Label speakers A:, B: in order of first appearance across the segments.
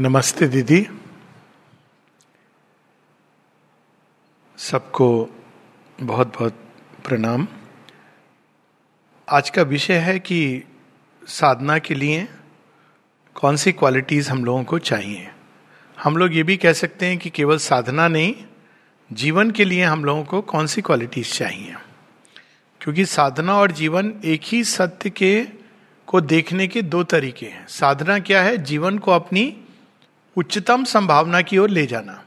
A: नमस्ते दीदी। सबको बहुत बहुत प्रणाम। आज का विषय है कि साधना के लिए कौन सी क्वालिटीज हम लोगों को चाहिए। हम लोग ये भी कह सकते हैं कि केवल साधना नहीं, जीवन के लिए हम लोगों को कौन सी क्वालिटीज चाहिए? क्योंकि साधना और जीवन एक ही सत्य के को देखने के दो तरीके हैं। साधना क्या है? जीवन को अपनी उच्चतम संभावना की ओर ले जाना।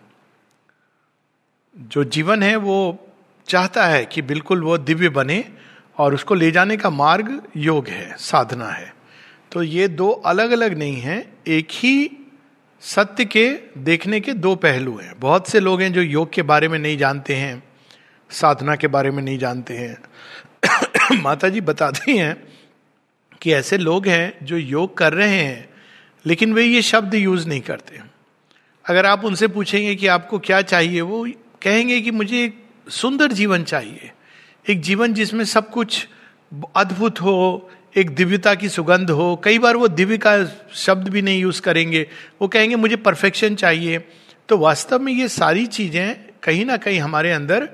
A: जो जीवन है, वो चाहता है कि बिल्कुल वो दिव्य बने और उसको ले जाने का मार्ग योग है, साधना है। तो ये दो अलग अलग नहीं है, एक ही सत्य के देखने के दो पहलू हैं। बहुत से लोग हैं जो योग के बारे में नहीं जानते हैं, साधना के बारे में नहीं जानते हैं। माता जी बताती हैं कि ऐसे लोग हैं जो योग कर रहे हैं लेकिन वे ये शब्द यूज़ नहीं करते। अगर आप उनसे पूछेंगे कि आपको क्या चाहिए, वो कहेंगे कि मुझे एक सुंदर जीवन चाहिए। एक जीवन जिसमें सब कुछ अद्भुत हो, एक दिव्यता की सुगंध हो। कई बार वो दिव्य का शब्द भी नहीं यूज़ करेंगे। वो कहेंगे, मुझे परफेक्शन चाहिए। तो वास्तव में ये सारी चीज़ें कहीं ना कहीं हमारे अंदर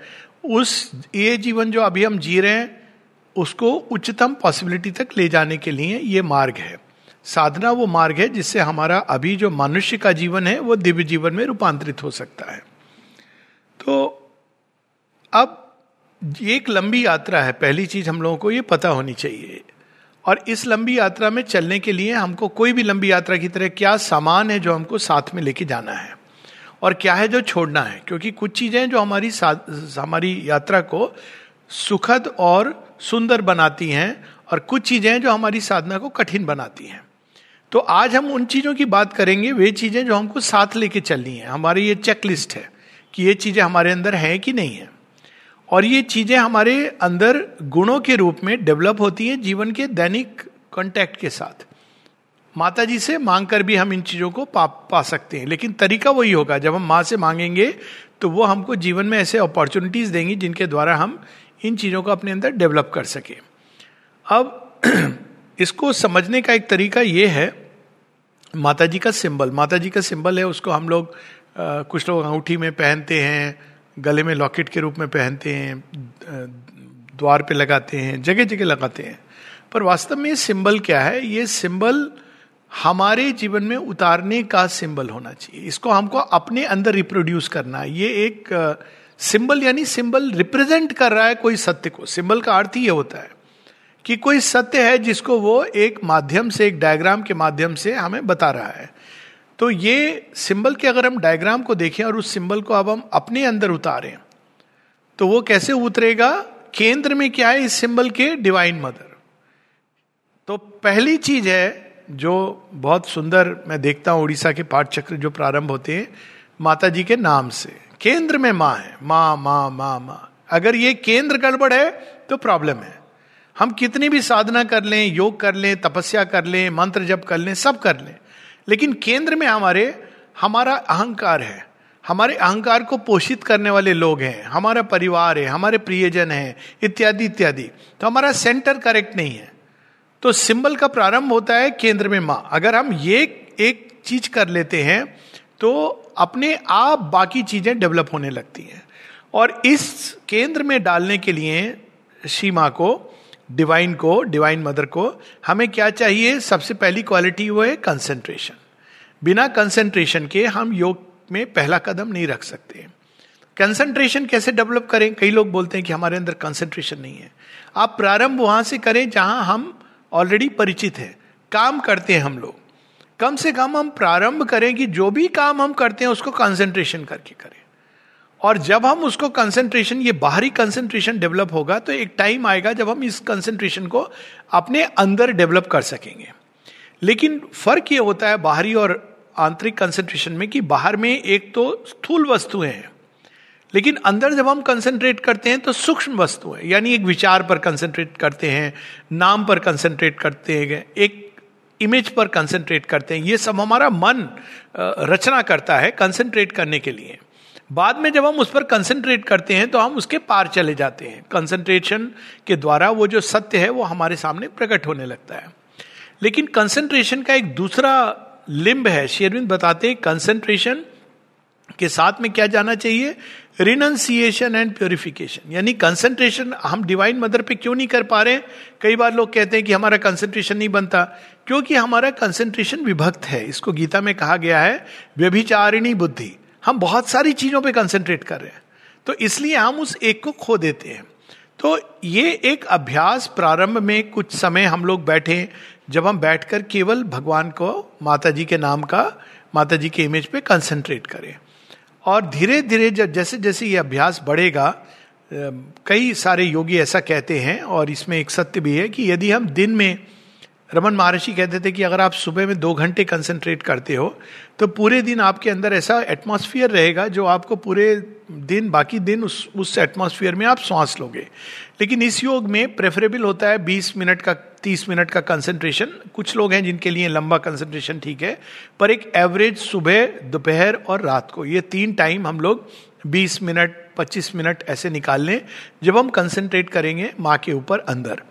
A: उस ये जीवन जो अभी हम जी रहे हैं, उसको उच्चतम पॉसिबिलिटी तक ले जाने के लिए ये मार्ग है। साधना वो मार्ग है जिससे हमारा अभी जो मनुष्य का जीवन है, वो दिव्य जीवन में रूपांतरित हो सकता है। तो अब एक लंबी यात्रा है। पहली चीज़ हम लोगों को ये पता होनी चाहिए। और इस लंबी यात्रा में चलने के लिए हमको कोई भी लंबी यात्रा की तरह क्या सामान है जो हमको साथ में लेके जाना है? और क्या है जो छोड़ना है? क्योंकि कुछ चीज़ें जो हमारी हमारी यात्रा को सुखद और सुंदर बनाती हैं और कुछ चीज़ें जो हमारी साधना को कठिन बनाती हैं। तो आज हम उन चीज़ों की बात करेंगे, वे चीज़ें जो हमको साथ लेके चलनी है। हमारी ये चेकलिस्ट है कि ये चीज़ें हमारे अंदर हैं कि नहीं है। और ये चीज़ें हमारे अंदर गुणों के रूप में डेवलप होती हैं जीवन के दैनिक कांटेक्ट के साथ। माता जी से मांग कर भी हम इन चीज़ों को पा पा सकते हैं। लेकिन तरीका वही होगा, जब हम माँ से मांगेंगे तो वो हमको जीवन में ऐसे अपॉर्चुनिटीज़ देंगी जिनके द्वारा हम इन चीज़ों को अपने अंदर डेवलप कर सके। अब इसको समझने का एक तरीका ये है माता जी का सिंबल। माता जी का सिंबल है, उसको हम लोग कुछ लोग अंगूठी में पहनते हैं, गले में लॉकेट के रूप में पहनते हैं द्वार पे लगाते हैं जगह जगह लगाते हैं। पर वास्तव में ये सिंबल क्या है? ये सिंबल हमारे जीवन में उतारने का सिंबल होना चाहिए। इसको हमको अपने अंदर रिप्रोड्यूस करना है। ये एक सिंबल यानी सिंबल रिप्रेजेंट कर रहा है कोई सत्य को। सिंबल का अर्थ ही ये होता है कि कोई सत्य है जिसको वो एक माध्यम से, एक डायग्राम के माध्यम से हमें बता रहा है। तो ये सिंबल के अगर हम डायग्राम को देखें और उस सिंबल को अब हम अपने अंदर उतारें तो वो कैसे उतरेगा? केंद्र में क्या है इस सिंबल के? डिवाइन मदर तो पहली चीज़ है जो बहुत सुंदर मैं देखता हूँ उड़ीसा के पाठ चक्र जो प्रारंभ होते हैं माता जी के नाम से। केंद्र में माँ है। माँ माँ माँ माँ। अगर ये केंद्र गड़बड़ है तो प्रॉब्लम है। हम कितनी भी साधना कर लें, योग कर लें, तपस्या कर लें, मंत्र जप कर लें, सब कर लें। लेकिन केंद्र में हमारे, हमारा अहंकार है। हमारे अहंकार को पोषित करने वाले लोग हैं। हमारा परिवार है, हमारे प्रियजन है, इत्यादि इत्यादि। तो हमारा सेंटर करेक्ट नहीं है। तो सिंबल का प्रारंभ होता है केंद्र में माँ। अगर हम ये एक चीज़ कर लेते हैं तो अपने आप बाकी चीज़ें डेवलप होने लगती हैं। और इस केंद्र में डालने के लिए श्री माँ को डिवाइन को डिवाइन मदर को, हमें क्या चाहिए? सबसे पहली क्वालिटी वो है कंसेंट्रेशन बिना कंसेंट्रेशन के हम योग में पहला कदम नहीं रख सकते। कंसेंट्रेशन कैसे डेवलप करें? कई लोग बोलते हैं कि हमारे अंदर कंसेंट्रेशन नहीं है। आप प्रारंभ वहाँ से करें जहाँ हम ऑलरेडी परिचित हैं। काम करते हैं हम लोग। कम से कम हम प्रारंभ करें कि जो भी काम हम करते हैं उसको कंसेंट्रेशन करके करें। और जब हम उसको कंसेंट्रेशन ये बाहरी कंसेंट्रेशन डेवलप होगा तो एक टाइम आएगा जब हम इस कंसेंट्रेशन को अपने अंदर डेवलप कर सकेंगे। लेकिन फ़र्क ये होता है बाहरी और आंतरिक कंसेंट्रेशन में कि बाहर में एक तो स्थूल वस्तुएँ हैं, लेकिन अंदर जब हम कंसेंट्रेट करते हैं तो सूक्ष्म वस्तु है, यानी एक विचार पर कंसेंट्रेट करते हैं, नाम पर कंसेंट्रेट करते हैं, एक इमेज पर कंसेंट्रेट करते हैं, ये सब हमारा मन रचना करता है कंसेंट्रेट करने के लिए। बाद में जब हम उस पर कंसंट्रेट करते हैं तो हम उसके पार चले जाते हैं। कंसंट्रेशन के द्वारा वो जो सत्य है, वो हमारे सामने प्रकट होने लगता है। लेकिन कंसंट्रेशन का एक दूसरा लिंब है। शेरविंद बताते हैं कंसंट्रेशन के साथ में क्या जाना चाहिए? रिनंसिएशन एंड प्योरिफिकेशन यानी कंसंट्रेशन हम डिवाइन मदर पे क्यों नहीं कर पा रहे कई बार लोग कहते हैं कि हमारा कंसंट्रेशन नहीं बनता। क्योंकि हमारा कंसंट्रेशन विभक्त है। इसको गीता में कहा गया है, व्यभिचारिणी बुद्धि। हम बहुत सारी चीज़ों पे कंसंट्रेट कर रहे हैं। तो इसलिए हम उस एक को खो देते हैं। तो ये एक अभ्यास प्रारंभ में कुछ समय हम लोग बैठे, जब हम बैठकर केवल भगवान को माता जी के नाम का माता जी के इमेज पे कंसंट्रेट करें। और धीरे धीरे जब जैसे जैसे ये अभ्यास बढ़ेगा कई सारे योगी ऐसा कहते हैं, और इसमें एक सत्य भी है कि यदि हम दिन में रमन महर्षि कहते थे कि अगर आप सुबह में दो घंटे कंसंट्रेट करते हो तो पूरे दिन आपके अंदर ऐसा एटमॉस्फियर रहेगा जो आपको पूरे दिन, बाकी दिन उस उस एटमॉस्फियर में आप सांस लोगे। लेकिन इस योग में प्रेफरेबल होता है 20 मिनट का 30 मिनट का कंसंट्रेशन कुछ लोग हैं जिनके लिए लंबा कंसंट्रेशन ठीक है, पर एक एवरेज सुबह, दोपहर और रात को, ये तीन टाइम हम लोग 20 मिनट 25 मिनट ऐसे निकाल लें, जब हम कंसंट्रेट करेंगे माँ के ऊपर अंदर।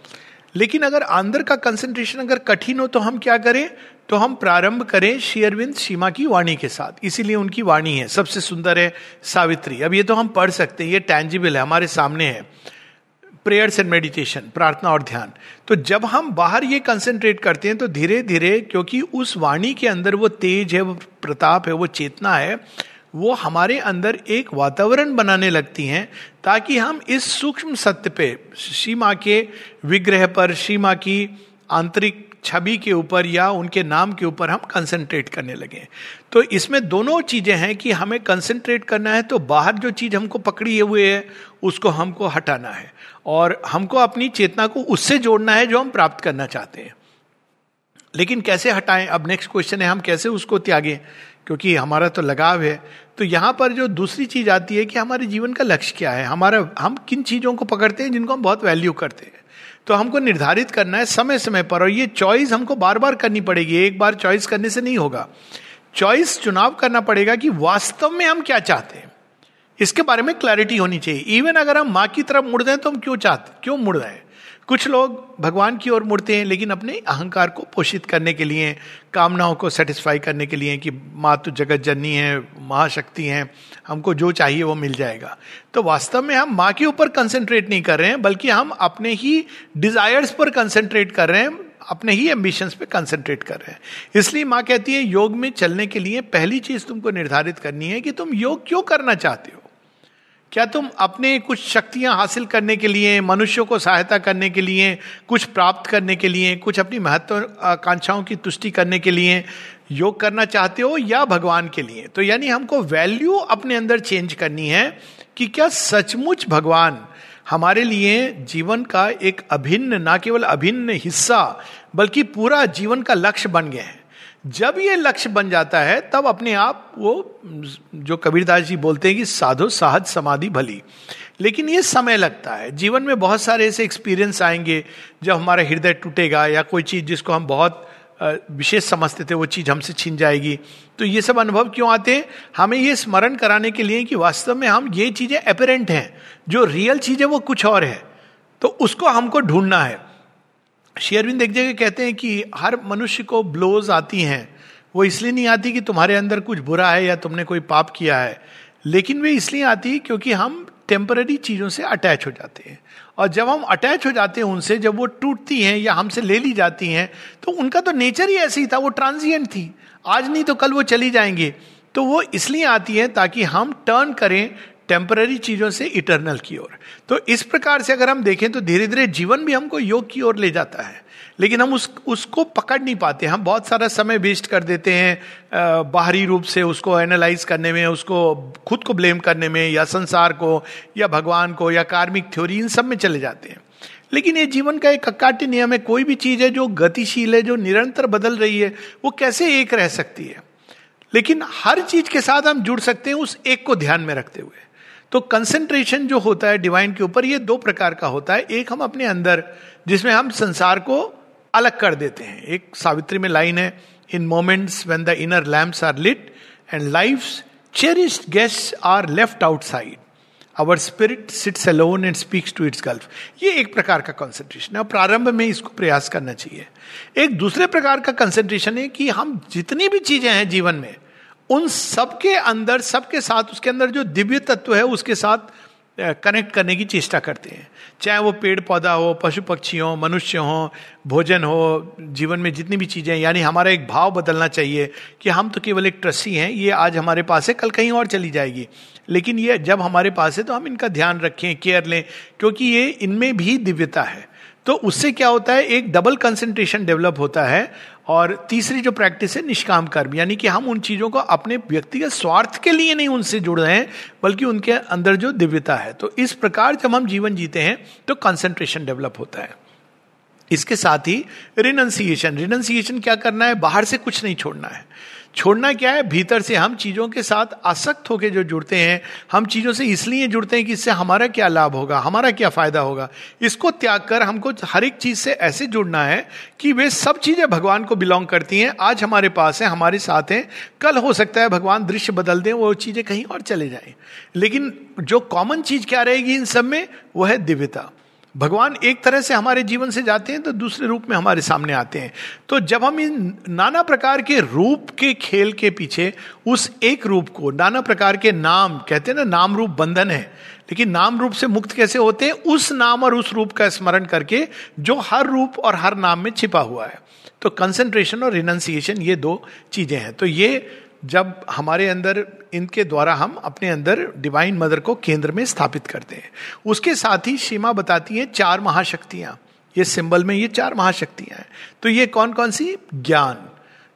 A: लेकिन अगर अंदर का कंसंट्रेशन अगर कठिन हो तो हम क्या करें? तो हम प्रारंभ करें शेयरविंद सीमा की वाणी के साथ। इसीलिए उनकी वाणी है। सबसे सुंदर है सावित्री। अब ये तो हम पढ़ सकते हैं। ये टैंजिबल है, हमारे सामने है। प्रेयर्स एंड मेडिटेशन प्रार्थना और ध्यान। तो जब हम बाहर ये कंसेंट्रेट करते हैं तो धीरे धीरे क्योंकि उस वाणी के अंदर वो तेज है, वो प्रताप है, वो चेतना है वो हमारे अंदर एक वातावरण बनाने लगती हैं ताकि हम इस सूक्ष्म सत्य पे, सीमा के विग्रह पर, सीमा की आंतरिक छवि के ऊपर या उनके नाम के ऊपर हम कंसंट्रेट करने लगे तो इसमें दोनों चीज़ें हैं कि हमें कंसंट्रेट करना है तो बाहर जो चीज़ हमको पकड़ी हुए है, उसको हमको हटाना है। और हमको अपनी चेतना को उससे जोड़ना है जो हम प्राप्त करना चाहते हैं। लेकिन कैसे हटाएँ? अब नेक्स्ट क्वेश्चन है, हम कैसे उसको त्यागें? क्योंकि हमारा तो लगाव है। तो यहाँ पर जो दूसरी चीज़ आती है कि हमारे जीवन का लक्ष्य क्या है? हमारा, हम किन चीज़ों को पकड़ते हैं जिनको हम बहुत वैल्यू करते हैं? तो हमको निर्धारित करना है समय समय पर, और ये चॉइस हमको बार बार करनी पड़ेगी। एक बार चॉइस करने से नहीं होगा। चॉइस चुनाव करना पड़ेगा कि वास्तव में हम क्या चाहते हैं। इसके बारे में क्लैरिटी होनी चाहिए। इवन अगर हम माँ की तरफ़ मुड़ रहे हैं तो हम क्यों चाहते, क्यों मुड़ रहे हैं? कुछ लोग भगवान की ओर मुड़ते हैं, लेकिन अपने अहंकार को पोषित करने के लिए, कामनाओं को सेटिस्फाई करने के लिए कि माँ तो जगत जननी है, महाशक्ति है, हमको जो चाहिए वो मिल जाएगा। तो वास्तव में हम माँ के ऊपर कंसेंट्रेट नहीं कर रहे हैं, बल्कि हम अपने ही डिजायर्स पर कंसेंट्रेट कर रहे हैं, अपने ही एम्बिशंस पे कंसेंट्रेट कर रहे हैं। इसलिए माँ कहती है, योग में चलने के लिए पहली चीज़ तुमको निर्धारित करनी है कि तुम योग क्यों करना चाहते हो? क्या तुम अपने कुछ शक्तियाँ हासिल करने के लिए, मनुष्यों को सहायता करने के लिए, कुछ प्राप्त करने के लिए, कुछ अपनी महत्वाकांक्षाओं की तुष्टि करने के लिए योग करना चाहते हो या भगवान के लिए? तो यानी हमको वैल्यू अपने अंदर चेंज करनी है कि क्या सचमुच भगवान हमारे लिए जीवन का एक अभिन्न, ना केवल अभिन्न हिस्सा, बल्कि पूरा जीवन का लक्ष्य बन गए हैं। जब ये लक्ष्य बन जाता है, तब अपने आप वो जो कबीरदास जी बोलते हैं कि साधो सहज समाधि भली। लेकिन ये समय लगता है। जीवन में बहुत सारे ऐसे एक्सपीरियंस आएँगे, जब हमारा हृदय टूटेगा या कोई चीज़ जिसको हम बहुत विशेष समझते थे, वो चीज़ हमसे छिन जाएगी। तो ये सब अनुभव क्यों आते हैं? हमें ये स्मरण कराने के लिए कि वास्तव में हम ये चीज़ें अपेरेंट हैं। जो रियल चीज़ है वो कुछ और है। तो उसको हमको ढूंढना है। शेयरविंद एक जगह कहते हैं कि हर मनुष्य को ब्लोज आती हैं। वो इसलिए नहीं आती कि तुम्हारे अंदर कुछ बुरा है या तुमने कोई पाप किया है। लेकिन वे इसलिए आती है क्योंकि हम टेम्पररी चीज़ों से अटैच हो जाते हैं। और जब हम अटैच हो जाते हैं उनसे, जब वो टूटती हैं या हमसे ले ली जाती हैं तो उनका तो नेचर ही ऐसी था, वो ट्रांजिएंट थी। आज नहीं तो कल वो चली जाएँगे। तो वो इसलिए आती है ताकि हम टर्न करें टेम्पररी चीज़ों से इटरनल की ओर। तो इस प्रकार से अगर हम देखें तो धीरे धीरे जीवन भी हमको योग की ओर ले जाता है। लेकिन हम उस, उसको पकड़ नहीं पाते। हम बहुत सारा समय वेस्ट कर देते हैं बाहरी रूप से उसको एनालाइज करने में, उसको खुद को ब्लेम करने में, या संसार को, या भगवान को, या कार्मिक थ्योरी, इन सब में चले जाते हैं। लेकिन ये जीवन का एक अकाट्य नियम है। कोई भी चीज़ है जो गतिशील है, जो निरंतर बदल रही है, वो कैसे एक रह सकती है? लेकिन हर चीज़ के साथ हम जुड़ सकते हैं उस एक को ध्यान में रखते हुए। तो कंसेंट्रेशन जो होता है डिवाइन के ऊपर, ये दो प्रकार का होता है। एक हम अपने अंदर, जिसमें हम संसार को अलग कर देते हैं। एक सावित्री में लाइन है in moments when the inner lamps are lit and life cherished guests are left outside our spirit sits alone and speaks to its gulf ये एक प्रकार का कंसेंट्रेशन है। और प्रारंभ में इसको प्रयास करना चाहिए। एक दूसरे प्रकार का कंसेंट्रेशन है कि हम जितनी भी चीज़ें हैं जीवन में उन सबके अंदर, सबके साथ, उसके अंदर जो दिव्य तत्व है, उसके साथ कनेक्ट करने की चेष्टा करते हैं। चाहे वो पेड़ पौधा हो, पशु पक्षी हो मनुष्य हो, भोजन हो, जीवन में जितनी भी चीज़ें यानी हमारा एक भाव बदलना चाहिए कि हम तो केवल एक ट्रस्सी हैं, ये आज हमारे पास है, कल कहीं और चली जाएगी। लेकिन ये जब हमारे पास है तो हम इनका ध्यान रखें, केयर लें, क्योंकि ये इनमें भी दिव्यता है। तो उससे क्या होता है, एक डबल कंसेंट्रेशन डेवलप होता है और तीसरी जो प्रैक्टिस है, निष्काम कर्म। यानी कि हम उन चीज़ों को अपने व्यक्तिगत स्वार्थ के लिए नहीं उनसे जुड़ रहे हैं, बल्कि उनके अंदर जो दिव्यता है। तो इस प्रकार जब हम जीवन जीते हैं तो कंसेंट्रेशन डेवलप होता है। इसके साथ ही रिनंसिएशन रिनंसिएशन क्या करना है? बाहर से कुछ नहीं छोड़ना है। छोड़ना क्या है? भीतर से हम चीज़ों के साथ आसक्त होकर जो जुड़ते हैं, हम चीज़ों से इसलिए जुड़ते हैं कि इससे हमारा क्या लाभ होगा, हमारा क्या फ़ायदा होगा? इसको त्याग कर हमको हर एक चीज़ से ऐसे जुड़ना है कि वे सब चीज़ें भगवान को बिलोंग करती हैं। आज हमारे पास है, हमारे साथ हैं, कल हो सकता है भगवान दृश्य बदल दें, वो चीज़ें कहीं और चले जाएँ। लेकिन जो कॉमन चीज़ क्या रहेगी इन सब में? वो है दिव्यता। भगवान एक तरह से हमारे जीवन से जाते हैं तो दूसरे रूप में हमारे सामने आते हैं। तो जब हम इन नाना प्रकार के रूप के खेल के पीछे उस एक रूप को, नाना प्रकार के नाम, कहते हैं ना, नाम रूप बंधन है, लेकिन नाम रूप से मुक्त कैसे होते हैं? उस नाम और उस रूप का स्मरण करके जो हर रूप और हर नाम में छिपा हुआ है। तो कंसेंट्रेशन और रिनंसिएशन ये दो चीज़ें हैं। तो ये जब हमारे अंदर, इनके द्वारा हम अपने अंदर डिवाइन मदर को केंद्र में स्थापित करते हैं। उसके साथ ही सीमा बताती है चार महाशक्तियाँ। ये सिंबल में ये चार महाशक्तियाँ हैं। तो ये कौन कौन सी? ज्ञान।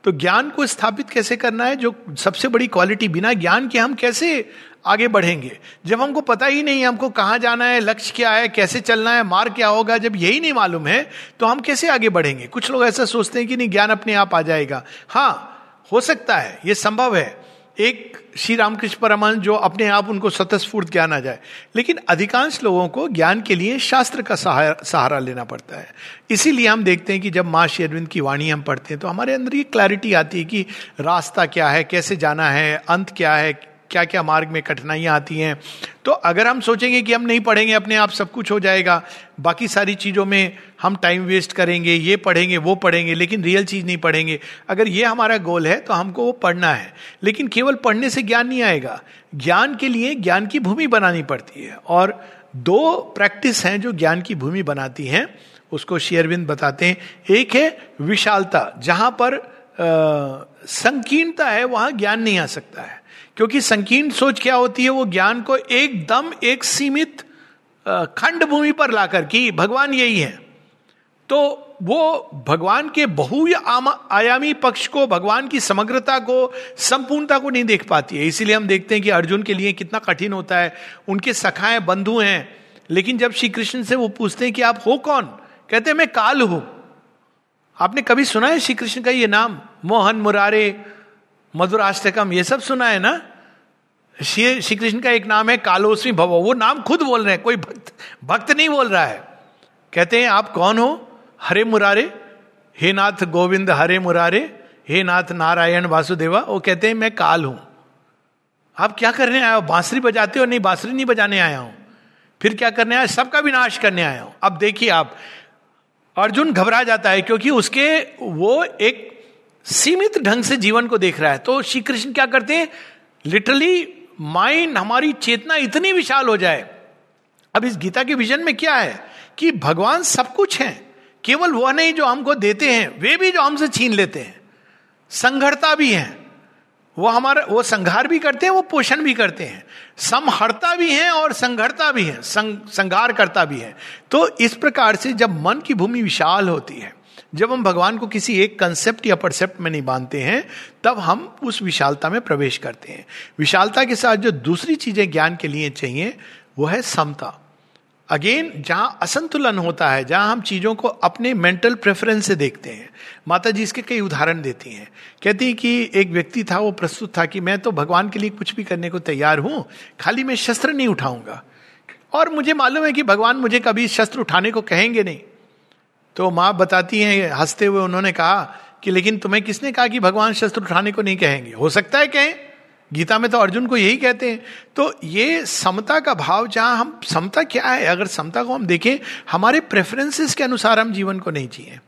A: तो ज्ञान को स्थापित कैसे करना है? जो सबसे बड़ी क्वालिटी बिना ज्ञान के हम कैसे आगे बढ़ेंगे? जब हमको पता ही नहीं हमको कहाँ जाना है, लक्ष्य क्या है, कैसे चलना है, मार्ग क्या होगा, जब यही नहीं मालूम है तो हम कैसे आगे बढ़ेंगे? कुछ लोग ऐसा सोचते हैं कि नहीं, ज्ञान अपने आप आ जाएगा। हाँ हो सकता है, ये संभव है। एक श्री रामकृष्ण परमान जो अपने आप उनको स्वतस्फूर्त ज्ञान आ जाए, लेकिन अधिकांश लोगों को ज्ञान के लिए शास्त्र का सहारा सहारा लेना पड़ता है। इसीलिए हम देखते हैं कि जब माँ श्री अरविंद की वाणी हम पढ़ते हैं तो हमारे अंदर ये क्लैरिटी आती है कि रास्ता क्या है, कैसे जाना है, अंत क्या है क्या क्या मार्ग में कठिनाइयाँ आती हैं। तो अगर हम सोचेंगे कि हम नहीं पढ़ेंगे, अपने आप सब कुछ हो जाएगा, बाकी सारी चीज़ों में हम टाइम वेस्ट करेंगे, ये पढ़ेंगे, वो पढ़ेंगे, लेकिन रियल चीज़ नहीं पढ़ेंगे। अगर ये हमारा गोल है तो हमको वो पढ़ना है। लेकिन केवल पढ़ने से ज्ञान नहीं आएगा। ज्ञान के लिए ज्ञान की भूमि बनानी पड़ती है। और दो प्रैक्टिस हैं जो ज्ञान की भूमि बनाती हैं, उसको शेयरविंद बताते हैं। एक है विशालता। जहाँ पर संकीर्णता है, वहाँ ज्ञान नहीं आ सकता है। क्योंकि संकीर्ण सोच क्या होती है? वो ज्ञान को एकदम एक सीमित खंड भूमि पर लाकर कि भगवान यही है। तो वो भगवान के बहु आयामी पक्ष को, भगवान की समग्रता को, संपूर्णता को नहीं देख पाती है। इसीलिए हम देखते हैं कि अर्जुन के लिए कितना कठिन होता है। उनके सखाएँ बंधु हैं। लेकिन जब श्री कृष्ण से वो पूछते हैं कि आप हो कौन? कहते हैं, मैं काल हूँ। आपने कभी सुना है श्री कृष्ण का ये नाम? मोहन, मुरारे, मधुराष्टकम, ये सब सुना है ना? श्री श्री कृष्ण का एक नाम है कालोस्वी भव। वो नाम खुद बोल रहे हैं। कोई भक्त भक्त नहीं बोल रहा है। कहते हैं, आप कौन हो? हरे मुरारे, हे नाथ गोविंद हरे मुरारे, हे नाथ नारायण वासुदेवा, वो कहते हैं, मैं काल हूँ। आप क्या करने आए हो? बांसुरी बजाते हो? नहीं, बांसुरी नहीं बजाने आया हूँ। फिर क्या करने आया? सबका विनाश करने आया हूँ। अब देखिए आप, अर्जुन घबरा जाता है क्योंकि उसके, वो एक सीमित ढंग से जीवन को देख रहा है। तो श्री कृष्ण क्या करते हैं? लिटरली, माइंड, हमारी चेतना इतनी विशाल हो जाए। अब इस गीता के विजन में क्या है? कि भगवान सब कुछ है। केवल वह नहीं जो हमको देते हैं, वे भी जो हमसे छीन लेते हैं। संघरता भी है। वो हमारा वो संघार भी करते हैं वो पोषण भी करते हैं। समहरता भी है और संघरता भी है संघार करता भी है। तो इस प्रकार से जब मन की भूमि विशाल होती है, जब हम भगवान को किसी एक कंसेप्ट या परसेप्ट में नहीं बांधते हैं, तब हम उस विशालता में प्रवेश करते हैं। विशालता के साथ जो दूसरी चीज़ें ज्ञान के लिए चाहिए वो है समता। अगेन जहाँ असंतुलन होता है, जहाँ हम चीज़ों को अपने मेंटल प्रेफरेंस से देखते हैं माता जी इसके कई उदाहरण देती हैं। कहती हैं कि एक व्यक्ति था, वो प्रस्तुत था कि मैं तो भगवान के लिए कुछ भी करने को तैयार हूँ, खाली मैं शस्त्र नहीं उठाऊँगा। और मुझे मालूम है कि भगवान मुझे कभी शस्त्र उठाने को कहेंगे नहीं। तो माँ बताती हैं, हँसते हुए उन्होंने कहा कि लेकिन तुम्हें किसने कहा कि भगवान शस्त्र उठाने को नहीं कहेंगे? हो सकता है कहें। गीता में तो अर्जुन को यही कहते हैं। तो ये समता का भाव, जहाँ हम, समता क्या है? अगर समता को हम देखें, हमारे प्रेफरेंसेस के अनुसार हम जीवन को नहीं जिए।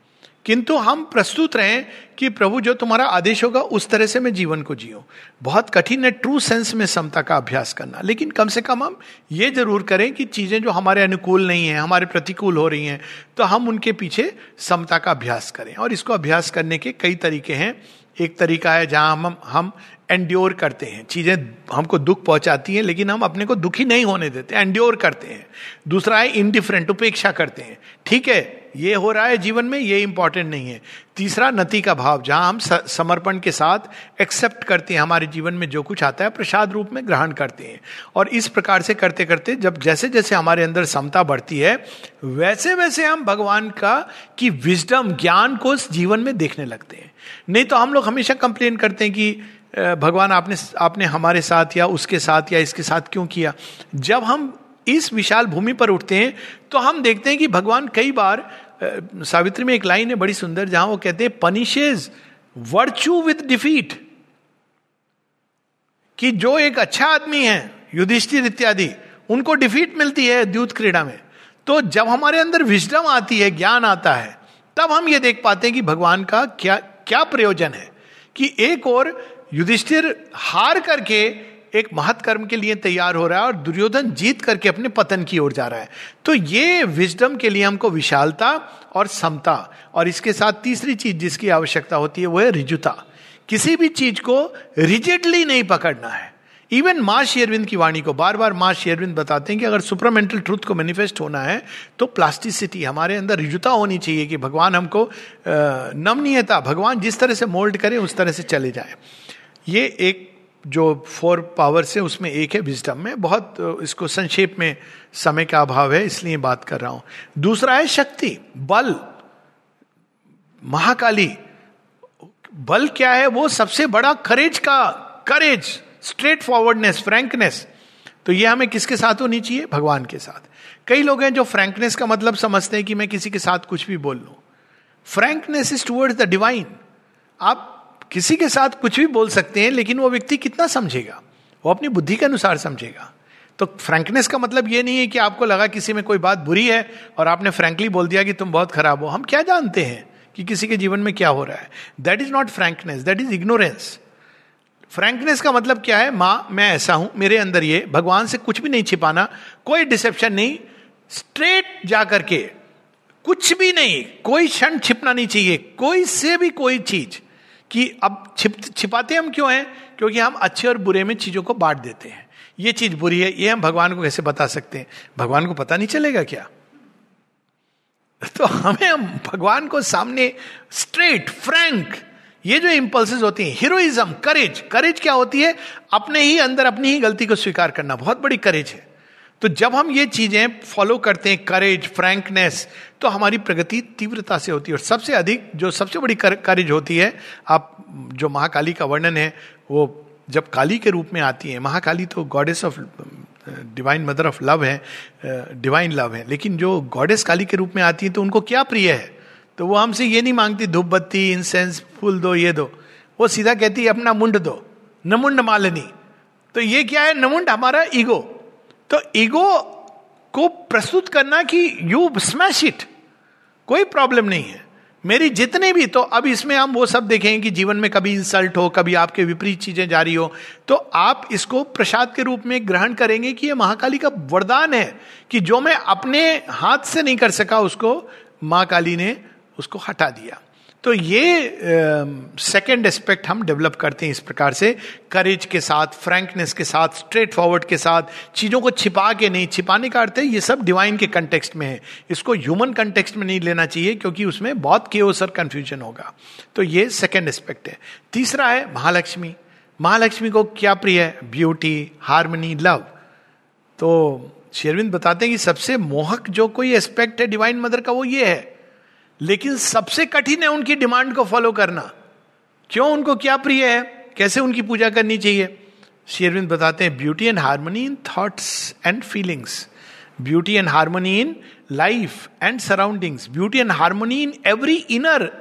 A: किंतु हम प्रस्तुत रहें कि प्रभु, जो तुम्हारा आदेश होगा, उस तरह से मैं जीवन को जियो बहुत कठिन है ट्रू सेंस में समता का अभ्यास करना। लेकिन कम से कम हम ये ज़रूर करें कि चीज़ें जो हमारे अनुकूल नहीं है, हमारे प्रतिकूल हो रही हैं तो हम उनके पीछे समता का अभ्यास करें। और इसको अभ्यास करने के कई तरीके हैं। एक तरीका है जहाँ हम हम एंड्योर करते हैं। चीज़ें हमको दुख पहुंचाती हैं, लेकिन हम अपने को दुखी नहीं होने देते एंड्योर करते हैं। दूसरा है इनडिफरेंट उपेक्षा करते हैं। ठीक है? ये हो रहा है जीवन में, ये इंपॉर्टेंट नहीं है। तीसरा, नति का भाव, जहाँ हम समर्पण के साथ एक्सेप्ट करते हैं, हमारे जीवन में जो कुछ आता है, प्रसाद रूप में ग्रहण करते हैं। और इस प्रकार से करते करते जब जैसे जैसे हमारे अंदर समता बढ़ती है वैसे वैसे हम भगवान का, की विजडम ज्ञान को जीवन में देखने लगते हैं। नहीं तो हम लोग हमेशा कंप्लेन करते हैं कि भगवान आपने आपने हमारे साथ या उसके साथ या इसके साथ क्यों किया? जब हम इस विशाल भूमि पर उठते हैं तो हम देखते हैं कि भगवान कई बार सावित्री में एक लाइन है बड़ी सुंदर, जहाँ वो कहते हैं पनिशेज वर्चू विथ डिफीट कि जो एक अच्छा आदमी है, युधिष्ठिर इत्यादि, उनको डिफीट मिलती है द्यूत क्रीड़ा में। तो जब हमारे अंदर विजडम आती है, ज्ञान आता है, तब हम ये देख पाते हैं कि भगवान का क्या क्या प्रयोजन है। कि एक और युधिष्ठिर हार करके एक महत्कर्म के लिए तैयार हो रहा है और दुर्योधन जीत करके अपने पतन की ओर जा रहा है। तो ये विजडम के लिए हमको विशालता और समता और इसके साथ तीसरी चीज़ जिसकी आवश्यकता होती है, वो है रिजुता। किसी भी चीज़ को रिजिडली नहीं पकड़ना है। इवन माँ शेरविंद की वाणी को बार बार माँ शेरविंद बताते हैं कि अगर सुपरमेंटल ट्रूथ को मैनिफेस्ट होना है तो प्लास्टिसिटी हमारे अंदर रिजुता होनी चाहिए कि भगवान हमको नमनीयता, भगवान जिस तरह से मोल्ड करे, उस तरह से चले जाए। ये एक जो फोर पावर्स है, उसमें एक है विजडम में बहुत इसको संक्षेप में समय का अभाव है, इसलिए बात कर रहा हूँ। दूसरा है शक्ति, बल। महाकाली, बल क्या है? वो सबसे बड़ा करेज का करेज स्ट्रेट फॉरवर्डनेस फ्रैंकनेस तो ये हमें किसके साथ होनी चाहिए? भगवान के साथ। कई लोग हैं जो फ्रैंकनेस का मतलब समझते हैं कि मैं किसी के साथ कुछ भी बोल लू। Frankness is towards the divine आप किसी के साथ कुछ भी बोल सकते हैं, लेकिन वो व्यक्ति कितना समझेगा? वो अपनी बुद्धि के अनुसार समझेगा। तो फ्रैंकनेस का मतलब ये नहीं है कि आपको लगा किसी में कोई बात बुरी है और आपने फ्रैंकली बोल दिया कि तुम बहुत खराब हो। हम क्या जानते हैं कि किसी के जीवन में क्या हो रहा है? That is not frankness that is ignorance frankness का मतलब क्या है? माँ, मैं ऐसा हूँ, मेरे अंदर ये, भगवान से कुछ भी नहीं छिपाना, कोई डिसेप्शन नहीं स्ट्रेट जा करके कुछ भी नहीं, कोई क्षण छिपना नहीं चाहिए, कोई से भी कोई चीज़। कि अब छिप, छिपाते हम क्यों हैं? क्योंकि हम अच्छे और बुरे में चीज़ों को बांट देते हैं। ये चीज़ बुरी है, ये हम भगवान को कैसे बता सकते हैं? भगवान को पता नहीं चलेगा क्या? तो हमें हम भगवान को सामने स्ट्रेट, फ्रैंक, ये जो इंपल्सेस होती हैं हीरोइज्म करेज करेज क्या होती है? अपने ही अंदर अपनी ही गलती को स्वीकार करना बहुत बड़ी करेज है। तो जब हम ये चीज़ें फॉलो करते हैं करेज फ्रैंकनेस तो हमारी प्रगति तीव्रता से होती है। और सबसे अधिक, जो सबसे बड़ी करेज होती है, आप जो महाकाली का वर्णन है, वो जब काली के रूप में आती है, महाकाली तो goddess of divine mother of love है डिवाइन लव है। लेकिन जो गॉडेस काली के रूप में आती है तो उनको क्या प्रिय है? तो वो हमसे ये नहीं मांगती धूप बत्ती इंसेंस फूल दो, ये दो। वो सीधा कहती है, अपना मुंड दो, नमुंड मालिनी। तो ये क्या है? नमुंड हमारा ईगो तो ईगो को प्रस्तुत करना कि यू स्मैश इट कोई प्रॉब्लम नहीं है। मेरी जितने भी तो अब इसमें हम वो सब देखेंगे कि जीवन में कभी इंसल्ट हो, कभी आपके विपरीत चीज़ें जारी हो तो आप इसको प्रसाद के रूप में ग्रहण करेंगे कि ये महाकाली का वरदान है कि जो मैं अपने हाथ से नहीं कर सका, उसको माँ काली ने उसको हटा दिया। तो ये सेकेंड एस्पेक्ट हम डेवलप करते हैं इस प्रकार से करेज के साथ फ्रैंकनेस के साथ स्ट्रेट फॉरवर्ड के साथ, चीज़ों को छिपा के नहीं, छिपाने का अर्थ है ये सब डिवाइन के कंटेक्स्ट में है। इसको ह्यूमन कंटेक्स्ट में नहीं लेना चाहिए क्योंकि उसमें बहुत केओस और कंफ्यूजन होगा। तो ये सेकेंड एस्पेक्ट है। तीसरा है महालक्ष्मी। महालक्ष्मी को क्या प्रिय है? ब्यूटी हारमोनी लव तो शेरविंद बताते हैं कि सबसे मोहक जो कोई एस्पेक्ट है डिवाइन मदर का वो ये है। लेकिन सबसे कठिन है उनकी डिमांड को फॉलो करना। क्यों? उनको क्या प्रिय है? कैसे उनकी पूजा करनी चाहिए? शेरविंद बताते हैं beauty and harmony in thoughts and feelings beauty and harmony in life and surroundings beauty and harmony in every inner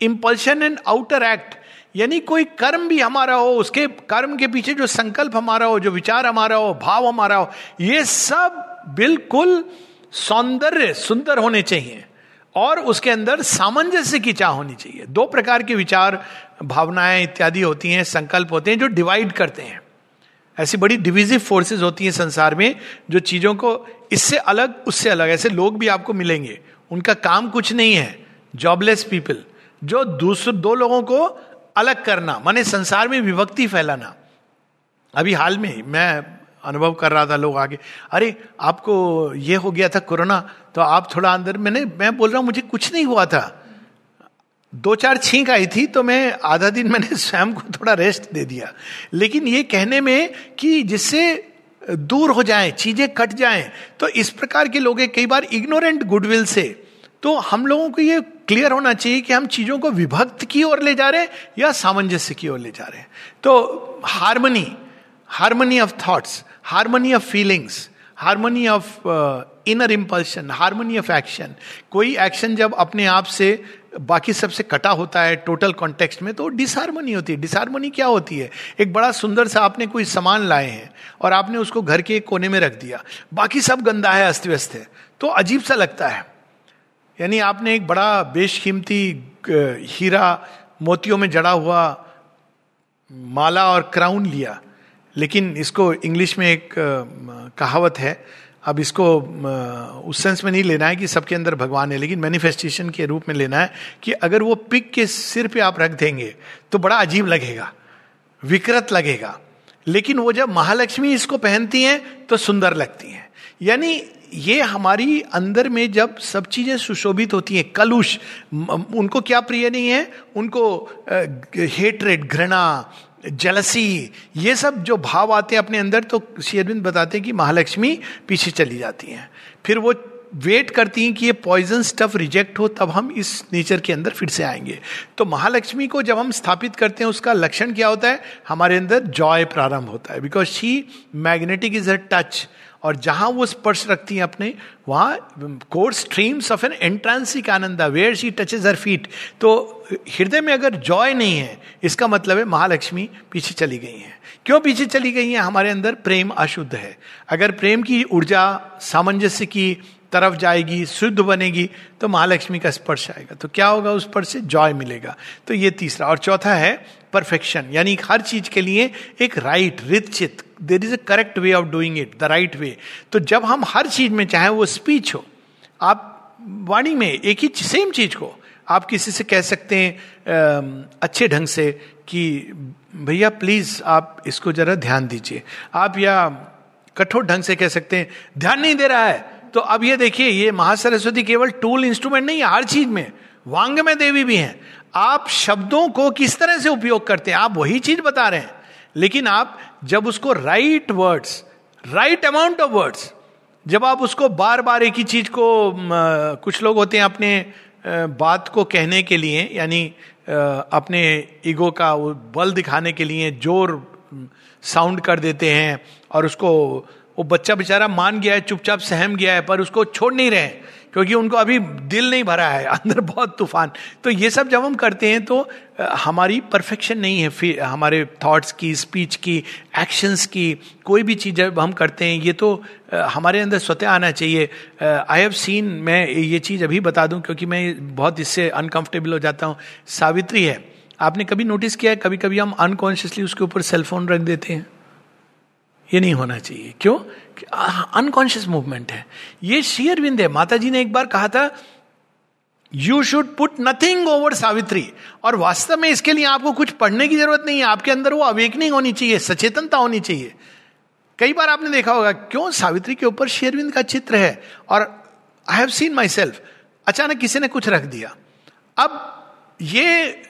A: impulsion and outer act यानी कोई कर्म भी हमारा हो, उसके कर्म के पीछे जो संकल्प हमारा हो, जो विचार हमारा हो, भाव हमारा हो, ये सब बिल्कुल सौंदर्य, सुंदर होने चाहिए। और उसके अंदर सामंजस्य की चाह होनी चाहिए। दो प्रकार के विचार, भावनाएँ इत्यादि होती हैं, संकल्प होते हैं, जो डिवाइड करते हैं। ऐसी बड़ी डिविजिव फोर्सेस होती हैं संसार में, जो चीज़ों को इससे अलग, उससे अलग, ऐसे लोग भी आपको मिलेंगे। उनका काम कुछ नहीं है। जॉबलेस पीपल जो दूसरे, दो लोगों को अलग करना, माने संसार में विभक्ति फैलाना। अभी हाल में मैं अनुभव कर रहा था लोग आगे। अरे, आपको ये हो गया था कोरोना तो आप थोड़ा अंदर, मैंने, मैं बोल रहा हूँ, मुझे कुछ नहीं हुआ था। दो चार छींक आई थी तो मैं आधा दिन मैंने स्वयं को थोड़ा रेस्ट दे दिया। लेकिन ये कहने में कि जिससे दूर हो जाए, चीज़ें कट जाएँ तो इस प्रकार के लोग कई बार इग्नोरेंट गुडविल से। तो हम लोगों को ये क्लियर होना चाहिए कि हम चीज़ों को विभक्त की ओर ले जा रहे हैं या सामंजस्य की ओर ले जा रहे हैं। तो harmony harmony of thoughts harmony of feelings harmony of inner impulsion harmony of action कोई एक्शन जब अपने आप से बाकी सबसे कटा होता है टोटल कॉन्टेक्स्ट में तो डिसहारमोनी होती है। डिसहारमोनी क्या होती है? एक बड़ा सुंदर सा आपने कोई सामान लाए हैं और आपने उसको घर के कोने में रख दिया। बाकी सब गंदा है अस्त व्यस्त है। तो अजीब सा लगता है। यानी आपने एक बड़ा बेशकीमती हीरा मोतियों में जड़ा हुआ माला और क्राउन लिया। लेकिन इसको इंग्लिश में एक कहावत है। अब इसको उस सेंस में नहीं लेना है कि सबके अंदर भगवान है, लेकिन मैनिफेस्टेशन के रूप में लेना है कि अगर वो पिक के सिर पे आप रख देंगे तो बड़ा अजीब लगेगा, विकृत लगेगा। लेकिन वो जब महालक्ष्मी इसको पहनती हैं तो सुंदर लगती हैं। यानी ये हमारी अंदर में जब सब चीज़ें सुशोभित होती हैं, कलुष उनको क्या प्रिय नहीं है? उनको हेटरेट घृणा जलसी, ये सब जो भाव आते हैं अपने अंदर तो शेरविंद बताते हैं कि महालक्ष्मी पीछे चली जाती हैं। फिर वो वेट करती हैं कि ये पॉइजन स्टफ़ रिजेक्ट हो, तब हम इस नेचर के अंदर फिर से आएँगे। तो महालक्ष्मी को जब हम स्थापित करते हैं, उसका लक्षण क्या होता है? हमारे अंदर जॉय प्रारंभ होता है। Because she magnetic is a touch और जहाँ वो स्पर्श रखती हैं अपने, वहाँ course streams of an intrinsic ananda where she touches her feet तो हृदय में अगर जॉय नहीं है, इसका मतलब है महालक्ष्मी पीछे चली गई हैं। क्यों पीछे चली गई हैं? हमारे अंदर प्रेम अशुद्ध है। अगर प्रेम की ऊर्जा सामंजस्य की तरफ़ जाएगी, शुद्ध बनेगी तो महालक्ष्मी का स्पर्श आएगा। तो क्या होगा उस पर से जॉय मिलेगा। तो ये तीसरा और चौथा है परफेक्शन यानी हर चीज़ के लिए एक राइट रित there is a correct way of doing it the right way तो जब हम हर चीज़ में चाहे वो स्पीच हो, आप वाणी में एक ही सेम चीज़ को आप किसी से कह सकते हैं अच्छे ढंग से कि, भैया प्लीज़ आप इसको जरा ध्यान दीजिए। आप या कठोर ढंग से कह सकते हैं, ध्यान नहीं दे रहा है। तो अब ये देखिए, ये महासरस्वती केवल टूल इंस्ट्रूमेंट नहीं है हर चीज़ में वांग में देवी भी हैं। आप शब्दों को किस तरह से उपयोग करते हैं? आप वही चीज़ बता रहे हैं। लेकिन आप जब उसको right words right amount of words जब आप उसको बार बार एक ही चीज़ को कुछ लोग होते हैं अपने बात को कहने के लिए, यानी अपने ईगो का बल दिखाने के लिए ज़ोर साउंड कर देते हैं, और उसको, वो बच्चा बेचारा मान गया है, चुपचाप सहम गया है, पर उसको छोड़ नहीं रहे क्योंकि उनको अभी दिल नहीं भरा है, अंदर बहुत तूफ़ान। तो ये सब जब हम करते हैं तो हमारी परफेक्शन नहीं है, फिर हमारे थॉट्स की स्पीच की एक्शंस की, कोई भी चीज़ जब हम करते हैं, ये तो हमारे अंदर स्वतः आना चाहिए। आई हैव सीन मैं ये चीज़ अभी बता दूँ, क्योंकि मैं बहुत इससे अनकंफर्टेबल हो जाता हूँ। सावित्री है, आपने कभी नोटिस किया है? कभी कभी हम अनकॉन्शियसली उसके ऊपर सेलफोन रख देते हैं। ये नहीं होना चाहिए। क्यों? अनकॉन्शियस मूवमेंट है। ये शेयर विंद है। माता जी ने एक बार कहा था you should put nothing over Savitri और वास्तव में इसके लिए आपको कुछ पढ़ने की ज़रूरत नहीं है। आपके अंदर वो अवेकनिंग होनी चाहिए, सचेतनता होनी चाहिए। कई बार आपने देखा होगा, क्यों सावित्री के ऊपर शेरविंद का चित्र है? और I have seen myself अचानक किसी ने कुछ रख दिया। अब ये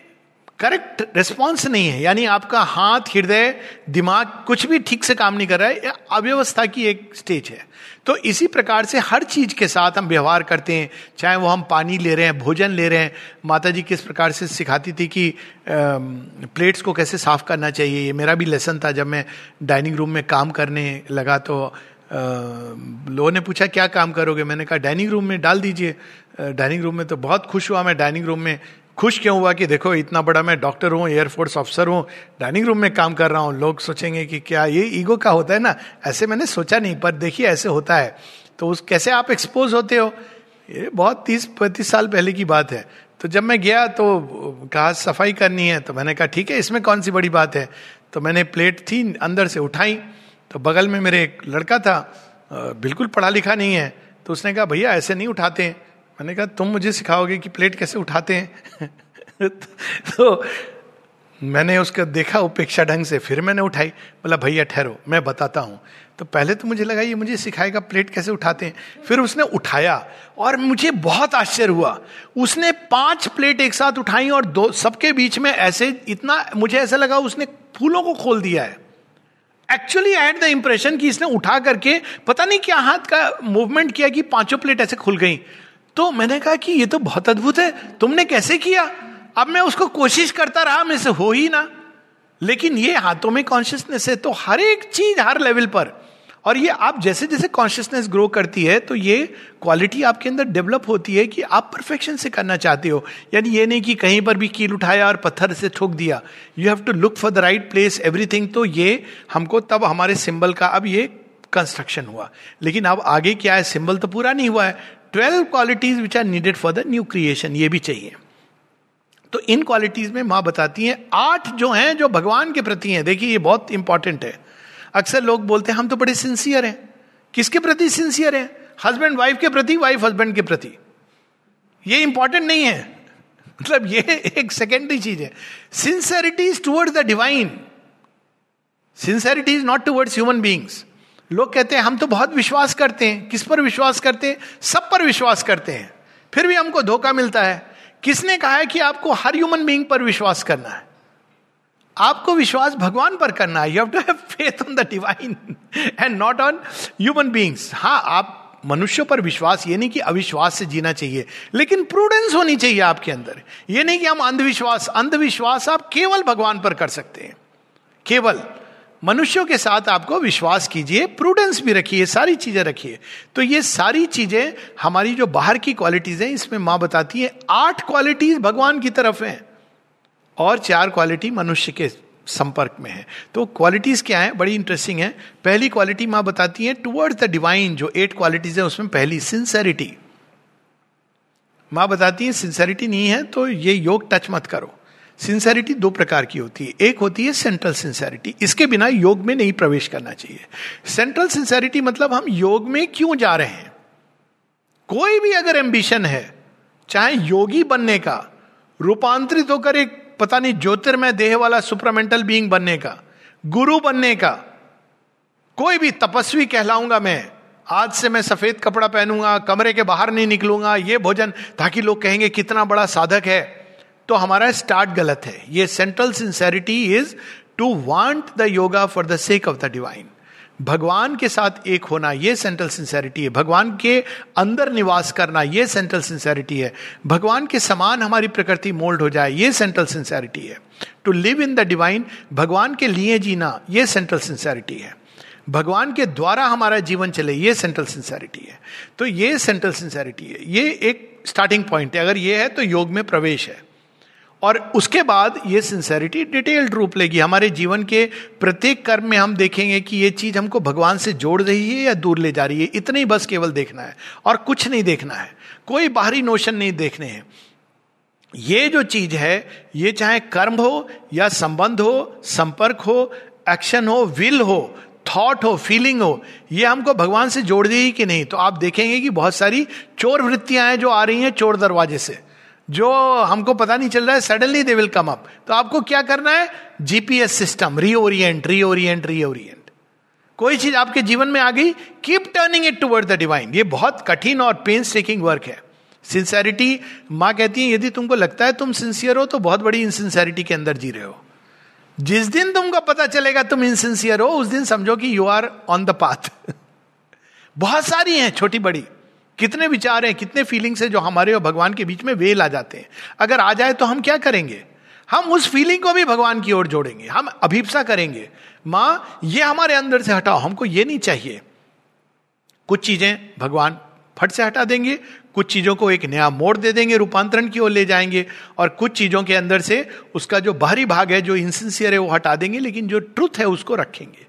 A: करेक्ट रिस्पॉन्स नहीं है। यानी आपका हाथ, हृदय, दिमाग कुछ भी ठीक से काम नहीं कर रहा है अव्यवस्था की एक स्टेज है। तो इसी प्रकार से हर चीज़ के साथ हम व्यवहार करते हैं, चाहे वो हम पानी ले रहे हैं, भोजन ले रहे हैं। माता जी किस प्रकार से सिखाती थी कि प्लेट्स को कैसे साफ़ करना चाहिए, ये मेरा भी लेसन था जब मैं डाइनिंग रूम में काम करने लगा तो लोगों ने पूछा, क्या काम करोगे? मैंने कहा डाइनिंग रूम में, डाल दीजिए। डाइनिंग रूम में तो बहुत खुश हुआ मैं डाइनिंग रूम में खुश क्यों हुआ कि देखो, इतना बड़ा मैं डॉक्टर हूँ एयरफोर्स ऑफिसर हूँ, डाइनिंग रूम में काम कर रहा हूँ। लोग सोचेंगे कि क्या ये ईगो का होता है ना? ऐसे मैंने सोचा नहीं, पर देखिए, ऐसे होता है। तो उस, कैसे आप एक्सपोज होते हो? ये बहुत तीस पैंतीस साल पहले की बात है। तो जब मैं गया तो कहा, सफ़ाई करनी है तो मैंने कहा, ठीक है, इसमें कौन सी बड़ी बात है? तो मैंने प्लेट थी, अंदर से उठाई। तो बगल में मेरे एक लड़का था बिल्कुल पढ़ा लिखा नहीं है। तो उसने कहा, भैया, ऐसे नहीं उठाते मैंने कहा, तुम मुझे सिखाओगे कि प्लेट कैसे उठाते हैं? तो मैंने उसका देखा उपेक्षा ढंग से, फिर मैंने उठाई। बोला, भैया, ठहरो, मैं बताता हूँ। तो पहले तो मुझे लगा, ये मुझे सिखाएगा प्लेट कैसे उठाते हैं? फिर उसने उठाया और मुझे बहुत आश्चर्य हुआ। उसने पाँच प्लेट एक साथ उठाई और दो, सबके बीच में ऐसे इतना, मुझे ऐसा लगा उसने फूलों को खोल दिया है। एक्चुअली हैड द इंप्रेशन कि इसने उठा करके पता नहीं क्या हाथ का मूवमेंट किया कि पाँचों प्लेट ऐसे खुल गई। तो मैंने कहा कि ये तो बहुत अद्भुत है, तुमने कैसे किया? अब मैं उसको कोशिश करता रहा मैं से हो ही ना। लेकिन ये हाथों में कॉन्शियसनेस है तो हर एक चीज़ हर लेवल पर। और ये आप जैसे जैसे कॉन्शियसनेस ग्रो करती है तो ये क्वालिटी आपके अंदर डेवलप होती है कि आप परफेक्शन से करना चाहते हो। यानी ये नहीं कि कहीं पर भी कील उठाया और पत्थर से ठोक दिया। You have to look for the right place everything तो ये हमको तब हमारे सिंबल का अब ये कंस्ट्रक्शन हुआ। लेकिन अब आगे क्या है? सिंबल तो पूरा नहीं हुआ है। Twelve qualities which are needed for the new creation ये भी चाहिए। तो इन क्वालिटीज में माँ बताती हैं, आठ जो हैं जो भगवान के प्रति हैं, देखिए ये बहुत इंपॉर्टेंट है। अक्सर लोग बोलते हैं, हम तो बड़े सिंसियर हैं। किसके प्रति सिंसियर हैं? हस्बैंड वाइफ के प्रति वाइफ हस्बैंड के प्रति? ये इंपॉर्टेंट नहीं है। मतलब ये एक सेकेंडरी चीज़ है। Sincerity is towards the divine sincerity is not towards human beings लोग कहते हैं, हम तो बहुत विश्वास करते हैं। किस पर विश्वास करते हैं? सब पर विश्वास करते हैं। फिर भी हमको धोखा मिलता है। किसने कहा है कि आपको हर ह्यूमन बींग पर विश्वास करना है? आपको विश्वास भगवान पर करना है। You have to have faith on the divine and not on human beings हाँ आप मनुष्यों पर विश्वास, ये नहीं कि अविश्वास से जीना चाहिए, लेकिन प्रूडेंस होनी चाहिए आपके अंदर। ये नहीं कि हम अंधविश्वास अंधविश्वास आप केवल भगवान पर कर सकते हैं। केवल। मनुष्यों के साथ आपको विश्वास कीजिए प्रूडेंस भी रखिए, सारी चीज़ें रखिए। तो ये सारी चीज़ें हमारी जो बाहर की क्वालिटीज हैं, इसमें माँ बताती है, आठ क्वालिटीज भगवान की तरफ़ हैं और चार क्वालिटी मनुष्य के संपर्क में है। तो क्वालिटीज क्या है? बड़ी इंटरेस्टिंग है। पहली क्वालिटी माँ बताती है टुवर्ड्स द डिवाइन जो एट क्वालिटीज है, उसमें पहली सिंसेरिटी माँ बताती है सिंसेरिटी नहीं है तो ये योग टच मत करो। सिंसेरिटी दो प्रकार की होती है। एक होती है सेंट्रल सिंसेरिटी इसके बिना योग में नहीं प्रवेश करना चाहिए। सेंट्रल सिंसेरिटी मतलब हम योग में क्यों जा रहे हैं? कोई भी अगर एम्बिशन है, चाहे योगी बनने का, रूपांतरित होकर एक पता नहीं ज्योतिर्मय देह वाला सुपरमेंटल बीइंग बनने का, गुरु बनने का, कोई भी तपस्वी कहलाऊँगा मैं, आज से मैं सफ़ेद कपड़ा पहनूँगा, कमरे के बाहर नहीं निकलूँगा, ये भोजन, ताकि लोग कहेंगे कितना बड़ा साधक है। तो हमारा स्टार्ट गलत है। ये central sincerity is to want the yoga for the sake of the divine भगवान के साथ एक होना यह सेंट्रल सिंसेरिटी है। भगवान के अंदर निवास करना यह सेंट्रल सिंसेरिटी है। भगवान के समान हमारी प्रकृति मोल्ड हो जाए यह सेंट्रल सिंसेरिटी है। To live in the divine भगवान के लिए जीना यह सेंट्रल सिंसेरिटी है। भगवान के द्वारा हमारा जीवन चले ये सेंट्रल सिंसेरिटी है। तो ये सेंट्रल सिंसेरिटी है। ये एक स्टार्टिंग पॉइंट है। अगर ये है तो योग में प्रवेश है। और उसके बाद ये सिंसेरिटी डिटेल्ड रूप लेगी। हमारे जीवन के प्रत्येक कर्म में हम देखेंगे कि ये चीज़ हमको भगवान से जोड़ रही है या दूर ले जा रही है। इतना ही बस केवल देखना है और कुछ नहीं देखना है। कोई बाहरी नोशन नहीं देखने हैं। ये जो चीज़ है, ये चाहे कर्म हो या संबंध हो, संपर्क हो एक्शन हो विल हो थॉट हो फीलिंग हो, ये हमको भगवान से जोड़ देगी कि नहीं? तो आप देखेंगे कि बहुत सारी चोर वृत्तियाँ हैं जो आ रही हैं चोर दरवाजे से। जो हमको पता नहीं चल रहा है suddenly they will come up तो आपको क्या करना है? GPS system reorient reorient reorient कोई चीज़ आपके जीवन में आ गई keep turning it toward the divine ये बहुत कठिन और पेन टेकिंग वर्क है. सिंसेरिटी माँ कहती है, यदि तुमको लगता है तुम सिंसियर हो तो बहुत बड़ी इनसिंसियरिटी के अंदर जी रहे हो. जिस दिन तुमको पता चलेगा तुम इनसिंसियर हो, उस दिन समझो कि you are on the path बहुत सारी हैं, छोटी बड़ी. कितने विचार हैं, कितने फीलिंग्स हैं जो हमारे और भगवान के बीच में वेल आ जाते हैं। अगर आ जाए तो हम क्या करेंगे? हम उस फीलिंग को भी भगवान की ओर जोड़ेंगे। हम अभिप्सा करेंगे, माँ, ये हमारे अंदर से हटाओ, हमको ये नहीं चाहिए। कुछ चीज़ें भगवान फट से हटा देंगे, कुछ चीज़ों को एक नया मोड़ दे देंगे, रूपांतरण की ओर ले जाएँगे, और कुछ चीज़ों के अंदर से उसका जो बाहरी भाग है, जो इंसिंसियर है, वो हटा देंगे, लेकिन जो ट्रुथ है, उसको रखेंगे।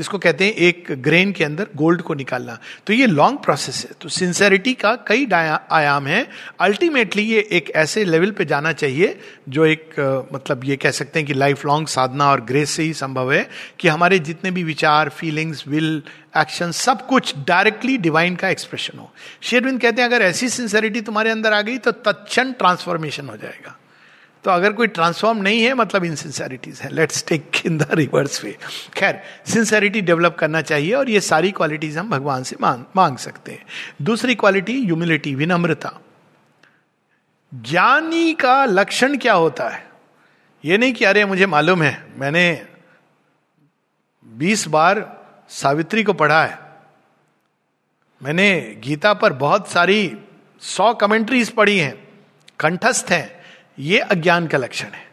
A: जिसको कहते हैं एक ग्रेन के अंदर गोल्ड को निकालना। तो ये लॉन्ग प्रोसेस है। तो सिंसेरिटी का कई आयाम है। अल्टीमेटली ये एक ऐसे लेवल पे जाना चाहिए जो एक मतलब ये कह सकते हैं कि लाइफ लॉन्ग साधना और ग्रेस से ही संभव है कि हमारे जितने भी विचार फीलिंग्स विल एक्शन सब कुछ डायरेक्टली डिवाइन का एक्सप्रेशन हो। शेरविंद कहते हैं, अगर ऐसी सिंसेरिटी तुम्हारे अंदर आ गई तो तत्न ट्रांसफॉर्मेशन हो जाएगा। तो अगर कोई ट्रांसफॉर्म नहीं है मतलब इनसिंसेरिटीज है। Let's take in the reverse way खैर सिंसेरिटी डेवलप करना चाहिए और ये सारी क्वालिटीज हम भगवान से मांग मांग सकते हैं। दूसरी क्वालिटी ह्यूमिलिटी विनम्रता। ज्ञानी का लक्षण क्या होता है? ये नहीं कि, अरे, मुझे मालूम है, मैंने बीस बार सावित्री को पढ़ा है। मैंने गीता पर बहुत सारी सौ कमेंट्रीज पढ़ी हैं, कंठस्थ हैं। ये अज्ञान का लक्षण है।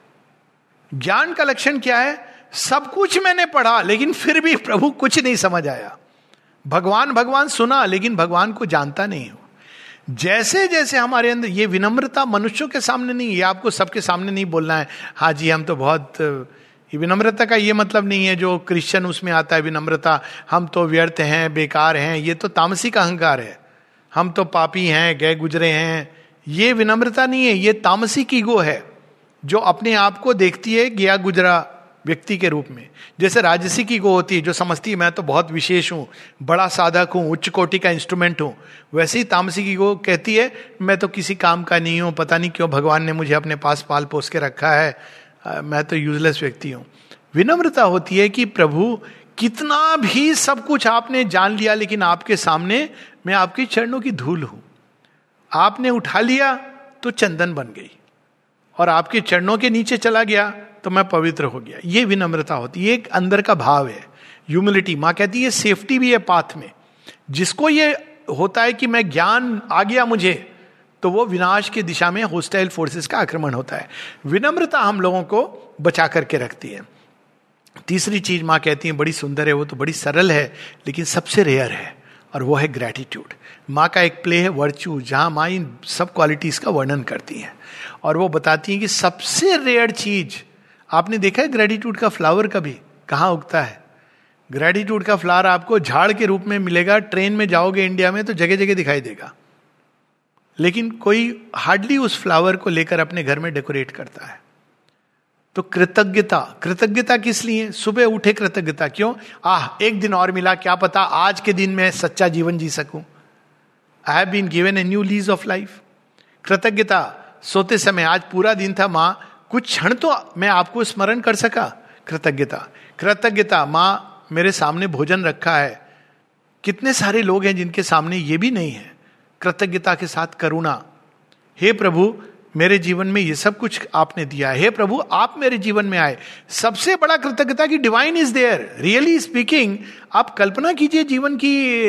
A: ज्ञान का लक्षण क्या है? सब कुछ मैंने पढ़ा, लेकिन फिर भी प्रभु कुछ नहीं समझ आया। भगवान भगवान सुना, लेकिन भगवान को जानता नहीं हो। जैसे जैसे हमारे अंदर ये विनम्रता मनुष्यों के सामने नहीं, ये आपको सबके सामने नहीं बोलना है हाँ जी, हम तो बहुत विनम्रता का ये मतलब नहीं है, जो क्रिश्चियन उसमें आता है विनम्रता, हम तो व्यर्थ हैं, बेकार हैं, ये तो तामसिक अहंकार है। हम तो पापी हैं गए गुजरे हैं ये विनम्रता नहीं है, ये तामसिक ईगो है, जो अपने आप को देखती है गया गुजरा व्यक्ति के रूप में। जैसे राजसिक ईगो होती है, जो समझती है, मैं तो बहुत विशेष हूँ, बड़ा साधक हूँ, उच्च कोटि का इंस्ट्रूमेंट हूँ, वैसे ही तामसिक ईगो कहती है, मैं तो किसी काम का नहीं हूँ, पता नहीं क्यों भगवान ने मुझे अपने पास पाल पोस के रखा है मैं तो यूजलेस व्यक्ति हूँ। विनम्रता होती है कि प्रभु, कितना भी सब कुछ आपने जान लिया, लेकिन आपके सामने मैं आपके चरणों की धूल हूँ। आपने उठा लिया तो चंदन बन गई और आपके चरणों के नीचे चला गया तो मैं पवित्र हो गया। ये विनम्रता होती है एक अंदर का भाव है। ह्यूमिलिटी माँ कहती है सेफ्टी भी है पाथ में। जिसको ये होता है कि मैं ज्ञान आ गया मुझे तो वो विनाश की दिशा में होस्टाइल फोर्सेस का आक्रमण होता है। विनम्रता हम लोगों को बचा करके रखती है। तीसरी चीज़ माँ कहती है, बड़ी सुंदर है वो तो बड़ी सरल है, लेकिन सबसे रेयर है, और वो है ग्रेटिट्यूड माँ का एक प्ले है वर्च्यू जहाँ माँ इन सब क्वालिटीज का वर्णन करती हैं। और वो बताती हैं कि सबसे रेयर चीज़, आपने देखा है ग्रेटिट्यूड का फ्लावर कभी? कहाँ उगता है? ग्रेटिट्यूड का फ्लावर आपको झाड़ के रूप में मिलेगा ट्रेन में जाओगे इंडिया में तो जगह जगह दिखाई देगा। लेकिन कोई हार्डली उस फ्लावर को लेकर अपने घर में डेकोरेट करता है। तो कृतज्ञता कृतज्ञता किस लिए? सुबह उठे कृतज्ञता, क्यों? आह, एक दिन और मिला, क्या पता आज के दिन में सच्चा जीवन जी सकूँ। I have been given a new lease of life कृतज्ञता, सोते समय, आज पूरा दिन था, माँ, कुछ क्षण तो मैं आपको स्मरण कर सका। कृतज्ञता। कृतज्ञता, माँ, मेरे सामने भोजन रखा है। कितने सारे लोग हैं जिनके सामने ये भी नहीं है। कृतज्ञता के साथ करुणा। हे प्रभु मेरे जीवन में ये सब कुछ आपने दिया है। प्रभु, आप मेरे जीवन में आए। सबसे बड़ा कृतज्ञता की divine is there really speaking आप कल्पना कीजिए जीवन की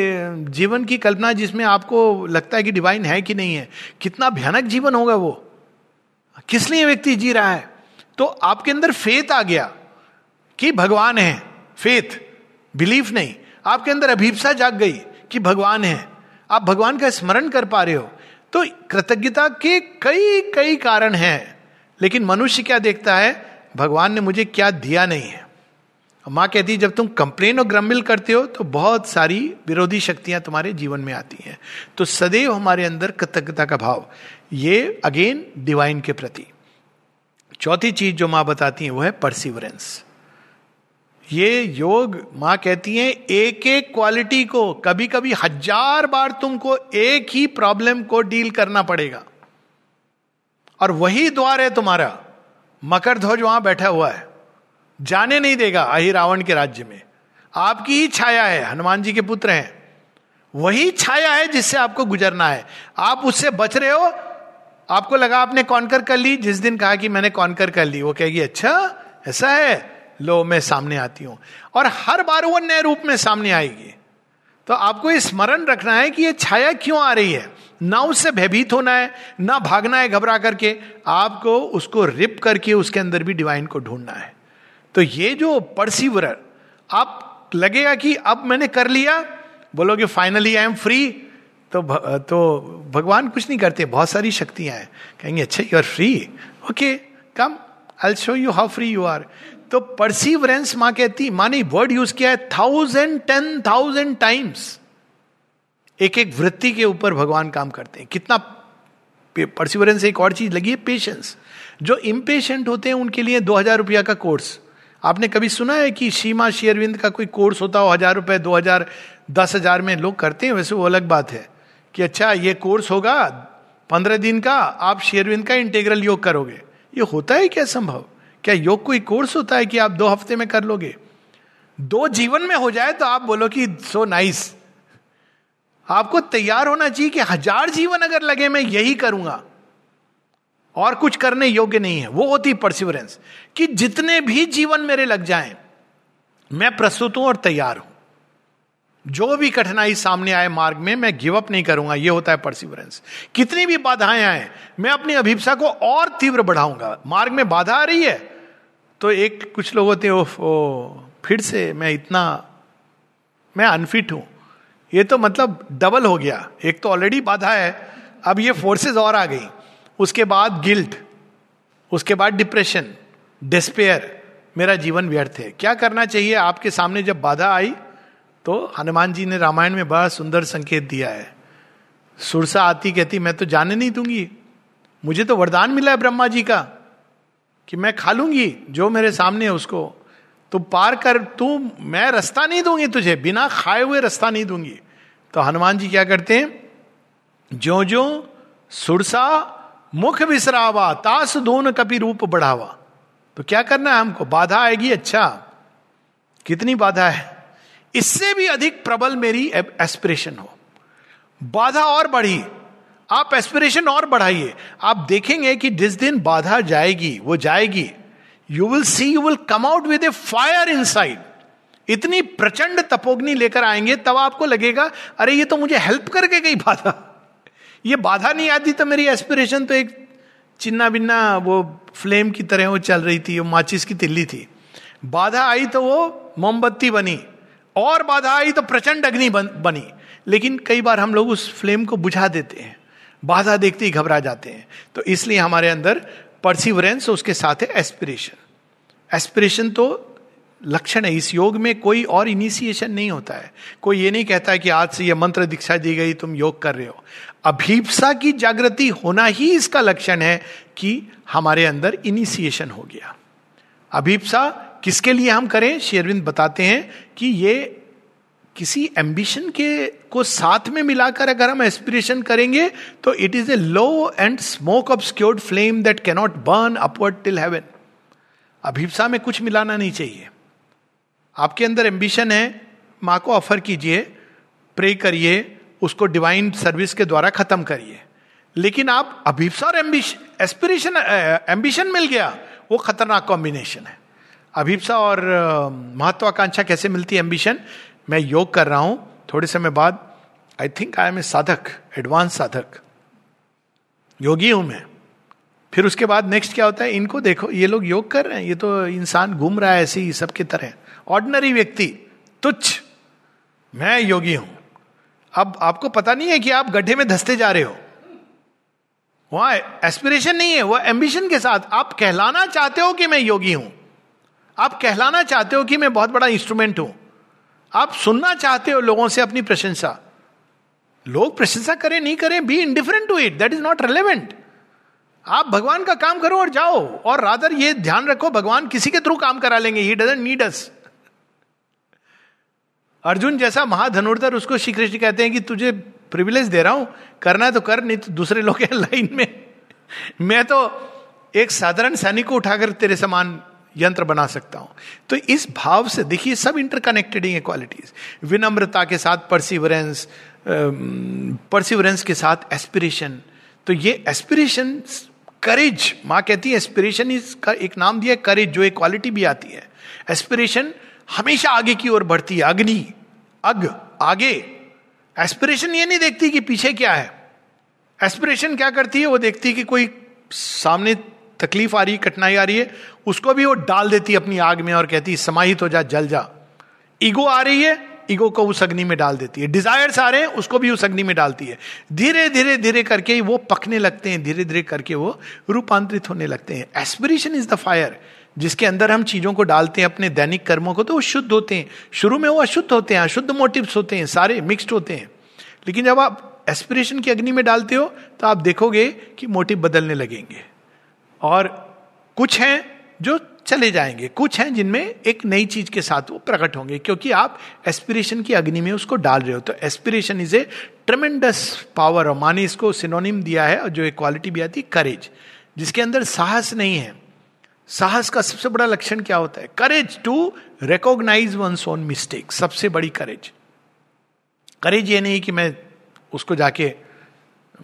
A: जीवन की कल्पना जिसमें आपको लगता है कि डिवाइन है कि नहीं है। कितना भयानक जीवन होगा वो। किस लिए व्यक्ति जी रहा है? तो आपके अंदर फेथ आ गया कि भगवान है। फेथ बिलीफ नहीं। आपके अंदर अभीपसा जाग गई कि भगवान है। आप भगवान का स्मरण कर पा रहे हो। तो कृतज्ञता के कई कई कारण हैं। लेकिन मनुष्य क्या देखता है? भगवान ने मुझे क्या दिया नहीं है। माँ कहती है, जब तुम कंप्लेन और ग्रमिल करते हो तो बहुत सारी विरोधी शक्तियाँ तुम्हारे जीवन में आती हैं। तो सदैव हमारे अंदर कृतज्ञता का भाव। ये, अगेन डिवाइन के प्रति। चौथी चीज़ जो माँ बताती है, वो है परसिवरेंस ये योग माँ कहती है एक एक क्वालिटी को कभी कभी हज़ार बार तुमको एक ही प्रॉब्लम को डील करना पड़ेगा। और वही द्वार है तुम्हारा। मकर ध्वज वहाँ बैठा हुआ है। जाने नहीं देगा अहि रावण के राज्य में। आपकी ही छाया है, हनुमान जी के पुत्र हैं। वही छाया है जिससे आपको गुजरना है। आप उससे बच रहे हो। आपको लगा आपने कॉन्कर कर ली। जिस दिन कहा कि मैंने कॉन्कर कर ली, वो कहेगी अच्छा ऐसा है। लो मैं सामने आती हूँ। और हर बार वो नए रूप में सामने आएगी। तो आपको ये स्मरण रखना है कि ये छाया क्यों आ रही है? ना उससे भयभीत होना है ना भागना है घबरा करके। आपको उसको रिप करके उसके अंदर भी डिवाइन को ढूंढना है। तो ये जो परसिवर आप लगेगा कि अब मैंने कर लिया बोलोगे फाइनली आई एम फ्री तो भ, तो भगवान कुछ नहीं करते बहुत सारी शक्तियाँ हैं। कहेंगे अच्छा you are free okay come I show you how free you are तो परसिवरेंस माँ कहती, माँ ने वर्ड यूज़ किया है थाउज़ेंड टेन थाउज़ेंड टाइम्स एक एक वृत्ति के ऊपर भगवान काम करते हैं। कितना परसिवरेंस एक और चीज़ लगी है पेशेंस जो इम्पेशेंट होते हैं, उनके लिए दो हज़ार रुपया का कोर्स आपने कभी सुना है कि सीमा शेयरविंद का कोई कोर्स होता हो, हज़ार रुपए, दो हज़ार, दस हज़ार में लोग करते हैं? वैसे वो अलग बात है कि अच्छा ये कोर्स होगा, पंद्रह दिन का, आप शेयरविंद का इंटेग्रल योग करोगे। ये होता है क्या संभव? क्या योग कोई कोर्स होता है कि आप दो हफ़्ते में कर लोगे? दो जीवन में हो जाए तो आप बोलो कि सो नाइस आपको तैयार होना चाहिए कि हज़ार जीवन अगर लगे, मैं यही करूँगा। और कुछ करने योग्य नहीं है। वो होती परसिवरेंस कि जितने भी जीवन मेरे लग जाएँ, मैं प्रस्तुत हूँ और तैयार हूँ। जो भी कठिनाई सामने आए मार्ग में, मैं गिव अप नहीं करूँगा। ये होता है परसिवरेंस कितनी भी बाधाएँ आए, मैं अपनी अभिप्सा को और तीव्र बढ़ाऊँगा। मार्ग में बाधा आ रही है तो एक कुछ लोग होते हैं ओ, फिर से मैं इतना मैं अनफिट हूँ. ये तो मतलब डबल हो गया। एक तो ऑलरेडी बाधा है अब ये फोर्सेस और आ गई। उसके बाद गिल्ट उसके बाद डिप्रेशन डिस्पेयर मेरा जीवन व्यर्थ है। क्या करना चाहिए? आपके सामने जब बाधा आई तो हनुमान जी ने रामायण में बड़ा सुंदर संकेत दिया है। सुरसा आती कहती मैं तो जाने नहीं दूँगी। मुझे तो वरदान मिला है ब्रह्मा जी का। कि मैं खा लूँगी, जो मेरे सामने है उसको। तो पार कर, तू, मैं रास्ता नहीं दूँगी तुझे, बिना खाए हुए रास्ता नहीं दूँगी। तो हनुमान जी क्या करते हैं? जो जो सुरसा मुख विसरावा तास दोन कपि रूप बढ़ावा। तो क्या करना है हमको? बाधा आएगी अच्छा। कितनी बाधा है? इससे भी अधिक प्रबल मेरी एस्पिरेशन हो। बाधा और बढ़ी। आप एस्पिरेशन और बढ़ाइए। आप देखेंगे कि जिस दिन बाधा जाएगी वो जाएगी। You will see you will come out with a fire inside इतनी प्रचंड तपोग्नि लेकर आएँगे तब आपको लगेगा अरे ये तो मुझे हेल्प करके गई बाधा। ये बाधा नहीं आती तो मेरी एस्पिरेशन तो एक चिन्ना बिन्ना वो फ्लेम की तरह वो चल रही थी वो माचिस की तिल्ली थी। बाधा आई तो वो मोमबत्ती बनी और बाधा आई तो प्रचंड अग्नि बन, बनी। लेकिन कई बार हम लोग उस फ्लेम को बुझा देते हैं। बाधा देखते ही घबरा जाते हैं। तो इसलिए हमारे अंदर परसिवरेंस उसके साथ है एस्पिरेशन एस्पिरेशन तो लक्षण है। इस योग में कोई और इनिशिएशन नहीं होता है। कोई ये नहीं कहता है कि आज से ये मंत्र दीक्षा दी गई, तुम योग कर रहे हो। अभीपसा की जागृति होना ही इसका लक्षण है कि हमारे अंदर इनिशिएशन हो गया। अभीपसा किसके लिए हम करें? शेरविंद बताते हैं कि ये किसी एम्बिशन के को साथ में मिलाकर अगर हम एस्पिरेशन करेंगे तो it is a low and smoke of scoured flame that cannot burn upward till heaven अभिप्सा में कुछ मिलाना नहीं चाहिए। आपके अंदर एम्बिशन है, माँ को ऑफ़र कीजिए प्रे करिए, उसको डिवाइन सर्विस के द्वारा खत्म करिए। लेकिन आप अभिप्सा और एम्बिशन एस्पिरेशन एम्बिशन मिल गया, वो खतरनाक कॉम्बिनेशन है। अभिप्सा और महत्वाकांक्षा कैसे मिलती है एम्बिशन मैं योग कर रहा हूँ, थोड़े समय बाद I think I M A साधक एडवांस साधक योगी हूँ मैं। फिर उसके बाद नेक्स्ट क्या होता है? इनको देखो, ये लोग योग कर रहे हैं, ये तो इंसान घूम रहा है ऐसे ही सबके तरह। ऑर्डनरी व्यक्ति, तुच्छ। मैं योगी हूँ। अब आपको पता नहीं है कि आप गड्ढे में धसते जा रहे हो। वहाँ एस्पिरेशन नहीं है, वह एम्बिशन के साथ। आप कहलाना चाहते हो कि मैं योगी हूँ। आप कहलाना चाहते हो कि मैं बहुत बड़ा इंस्ट्रूमेंट हूँ। आप सुनना चाहते हो लोगों से अपनी प्रशंसा। लोग प्रशंसा करें, नहीं करें be indifferent to it that is not relevant आप भगवान का काम करो और जाओ। और रादर ये ध्यान रखो, भगवान किसी के थ्रू काम करा लेंगे। He doesn't need us Arjun जैसा महाधनुर्धर, उसको श्री कृष्ण कहते हैं कि तुझे प्रिविलेज दे रहा हूँ। करना तो कर, नहीं तो दूसरे लोग हैं लाइन में। मैं तो एक साधारण सैनिक को उठाकर तेरे समान यंत्र बना सकता हूँ। तो इस भाव से देखिए, सब इंटरकनेक्टेड है क्वालिटीज विनम्रता के साथ परसिवरेंस परसिवरेंस के साथ एस्पिरेशन तो ये एस्पिरेशन करेज माँ कहती है एस्पिरेशन इज़ एक नाम दिया करेज जो एक क्वालिटी भी आती है। एस्पिरेशन हमेशा आगे की ओर बढ़ती है। अग्नि, अग, आगे। एस्पिरेशन ये नहीं देखती कि पीछे क्या है। एस्पिरेशन क्या करती है? वो देखती है कि कोई सामने तकलीफ़ आ रही है, कठिनाई आ रही है, उसको भी वो डाल देती अपनी आग में और कहती समाहित हो जा, जल जा। ईगो आ रही है, ईगो को उस अग्नि में डाल देती है। डिजायर्स आ रहे हैं, उसको भी उस अग्नि में डालती है। धीरे धीरे धीरे करके वो पकने लगते हैं, धीरे धीरे करके वो रूपांतरित होने लगते हैं। एस्पिरेशन इज़ द फायर जिसके अंदर हम चीज़ों को डालते हैं, अपने दैनिक कर्मों को तो वो शुद्ध होते हैं। शुरू में वो अशुद्ध होते हैं, अशुद्ध मोटिव्स होते हैं, सारे मिक्सड होते हैं। लेकिन जब आप एस्पिरेशन की अग्नि में डालते हो तो आप देखोगे कि मोटिव बदलने लगेंगे। और कुछ हैं जो चले जाएँगे। कुछ हैं जिनमें एक नई चीज़ के साथ वो प्रकट होंगे, क्योंकि आप एस्पिरेशन की अग्नि में उसको डाल रहे हो। तो aspiration is a tremendous power और माने इसको सिनोनिम दिया है, और जो एक क्वालिटी भी आती है करेज जिसके अंदर साहस नहीं है। साहस का सबसे बड़ा लक्षण क्या होता है? Courage to recognise one own mistake सबसे बड़ी करेज करेज ये नहीं कि मैं उसको जाके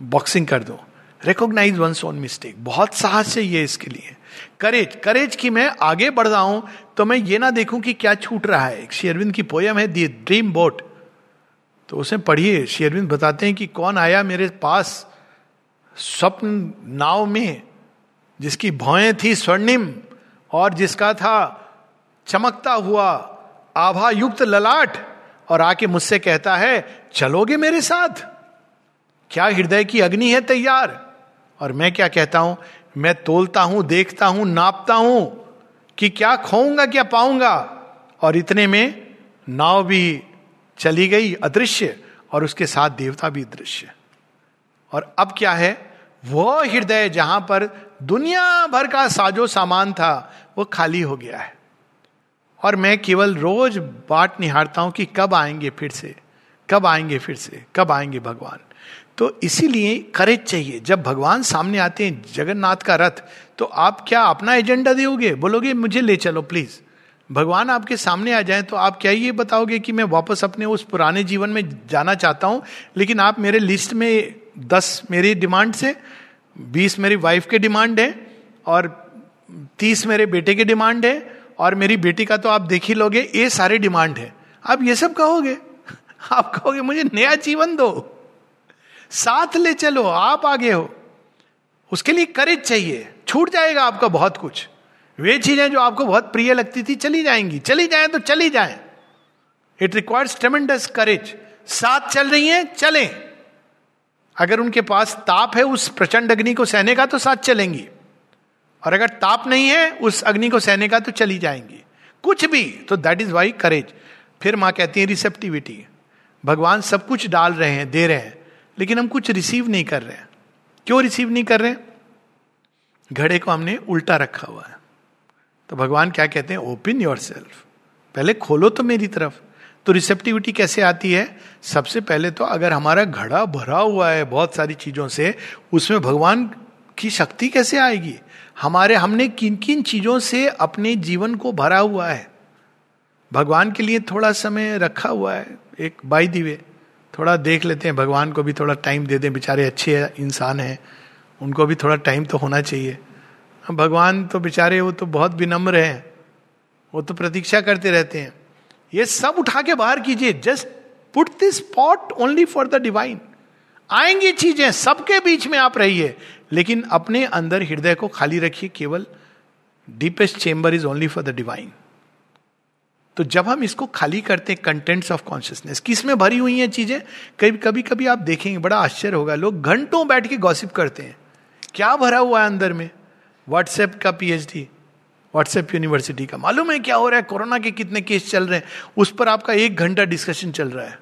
A: बॉक्सिंग कर दूँ। रिकॉग्नाइज वन ओन मिस्टेक बहुत साहस चाहिए इसके लिए। करेज करेज की मैं आगे बढ़ रहा हूँ तो मैं ये ना देखूँ कि क्या छूट रहा है। शेरविंद की पोयम है दी ड्रीम बोट तो उसे पढ़िए। शेरविंद बताते हैं कि कौन आया मेरे पास स्वप्न नाव में, जिसकी भौएँ थी स्वर्णिम और जिसका था चमकता हुआ आभा युक्त ललाट और आके मुझसे कहता है, चलोगे मेरे साथ? क्या हृदय की अग्नि है तैयार? और मैं क्या कहता हूँ? मैं तोलता हूँ, देखता हूँ, नापता हूँ कि क्या खोऊँगा, क्या पाऊँगा। और इतने में नाव भी चली गई अदृश्य और उसके साथ देवता भी दृश्य। और अब क्या है? वो हृदय जहाँ पर दुनिया भर का साजो सामान था, वो खाली हो गया है। और मैं केवल रोज बाट निहारता हूँ कि कब आएँगे फिर से, कब आएँगे फिर से, कब आएँगे भगवान। तो इसीलिए करेज चाहिए। जब भगवान सामने आते हैं, जगन्नाथ का रथ तो आप क्या अपना एजेंडा दोगे? बोलोगे, मुझे ले चलो प्लीज़ भगवान आपके सामने आ जाए तो आप क्या ये बताओगे कि मैं वापस अपने उस पुराने जीवन में जाना चाहता हूँ? लेकिन आप मेरे लिस्ट में दस मेरी डिमांड से बीस मेरी वाइफ के डिमांड है, और तीस मेरे बेटे के डिमांड है, और मेरी बेटी का तो आप देख ही लोगे, ये सारे डिमांड है। आप ये सब कहोगे? आप कहोगे, मुझे नया जीवन दो। साथ ले चलो, आप आगे हो। उसके लिए करेज चाहिए। छूट जाएगा आपका बहुत कुछ। वे चीज़ें जो आपको बहुत प्रिय लगती थी, चली जाएँगी। चली जाए तो चली जाए। इट रिक्वायर्स ट्रेमेंडस करेज साथ चल रही हैं, चलें। अगर उनके पास ताप है उस प्रचंड अग्नि को सहने का तो साथ चलेंगी। और अगर ताप नहीं है उस अग्नि को सहने का तो चली जाएँगी। कुछ भी तो दैट इज़ वाई करेज फिर माँ कहती है रिसेप्टिविटी भगवान सब कुछ डाल रहे हैं, दे रहे हैं। लेकिन हम कुछ रिसीव नहीं कर रहे हैं। क्यों रिसीव नहीं कर रहे घड़े को हमने उल्टा रखा हुआ है। तो भगवान क्या कहते हैं? ओपन योर सेल्फ पहले खोलो तो मेरी तरफ़। तो रिसेप्टिविटी कैसे आती है? सबसे पहले तो अगर हमारा घड़ा भरा हुआ है बहुत सारी चीज़ों से, उसमें भगवान की शक्ति कैसे आएगी? हमारे, हमने किन किन चीज़ों से अपने जीवन को भरा हुआ है? भगवान के लिए थोड़ा समय रखा हुआ है, एक बाई दिवे थोड़ा देख लेते हैं, भगवान को भी थोड़ा टाइम दे दें, बेचारे अच्छे इंसान हैं, उनको भी थोड़ा टाइम तो होना चाहिए। भगवान तो बेचारे वो तो बहुत विनम्र हैं, वो तो प्रतीक्षा करते रहते हैं। ये सब उठा के बाहर कीजिए just put this spot only for the divine आएँगी चीज़ें, सबके बीच में आप रहिए, लेकिन अपने अंदर हृदय को खाली रखिए, केवल deepest chamber is only for the divine तो जब हम इसको खाली करते हैं कंटेंट्स ऑफ़ कॉन्शियसनेस किसमें भरी हुई हैं चीज़ें? कभी कभी कभी आप देखेंगे, बड़ा आश्चर्य होगा। लोग घंटों बैठ के गॉसिप करते हैं। क्या भरा हुआ है अंदर में? व्हाट्सएप का पीएचडी व्हाट्सएप यूनिवर्सिटी का। मालूम है क्या हो रहा है? कोरोना के कितने केस चल रहे हैं। उस पर आपका एक घंटा डिस्कशन चल रहा है।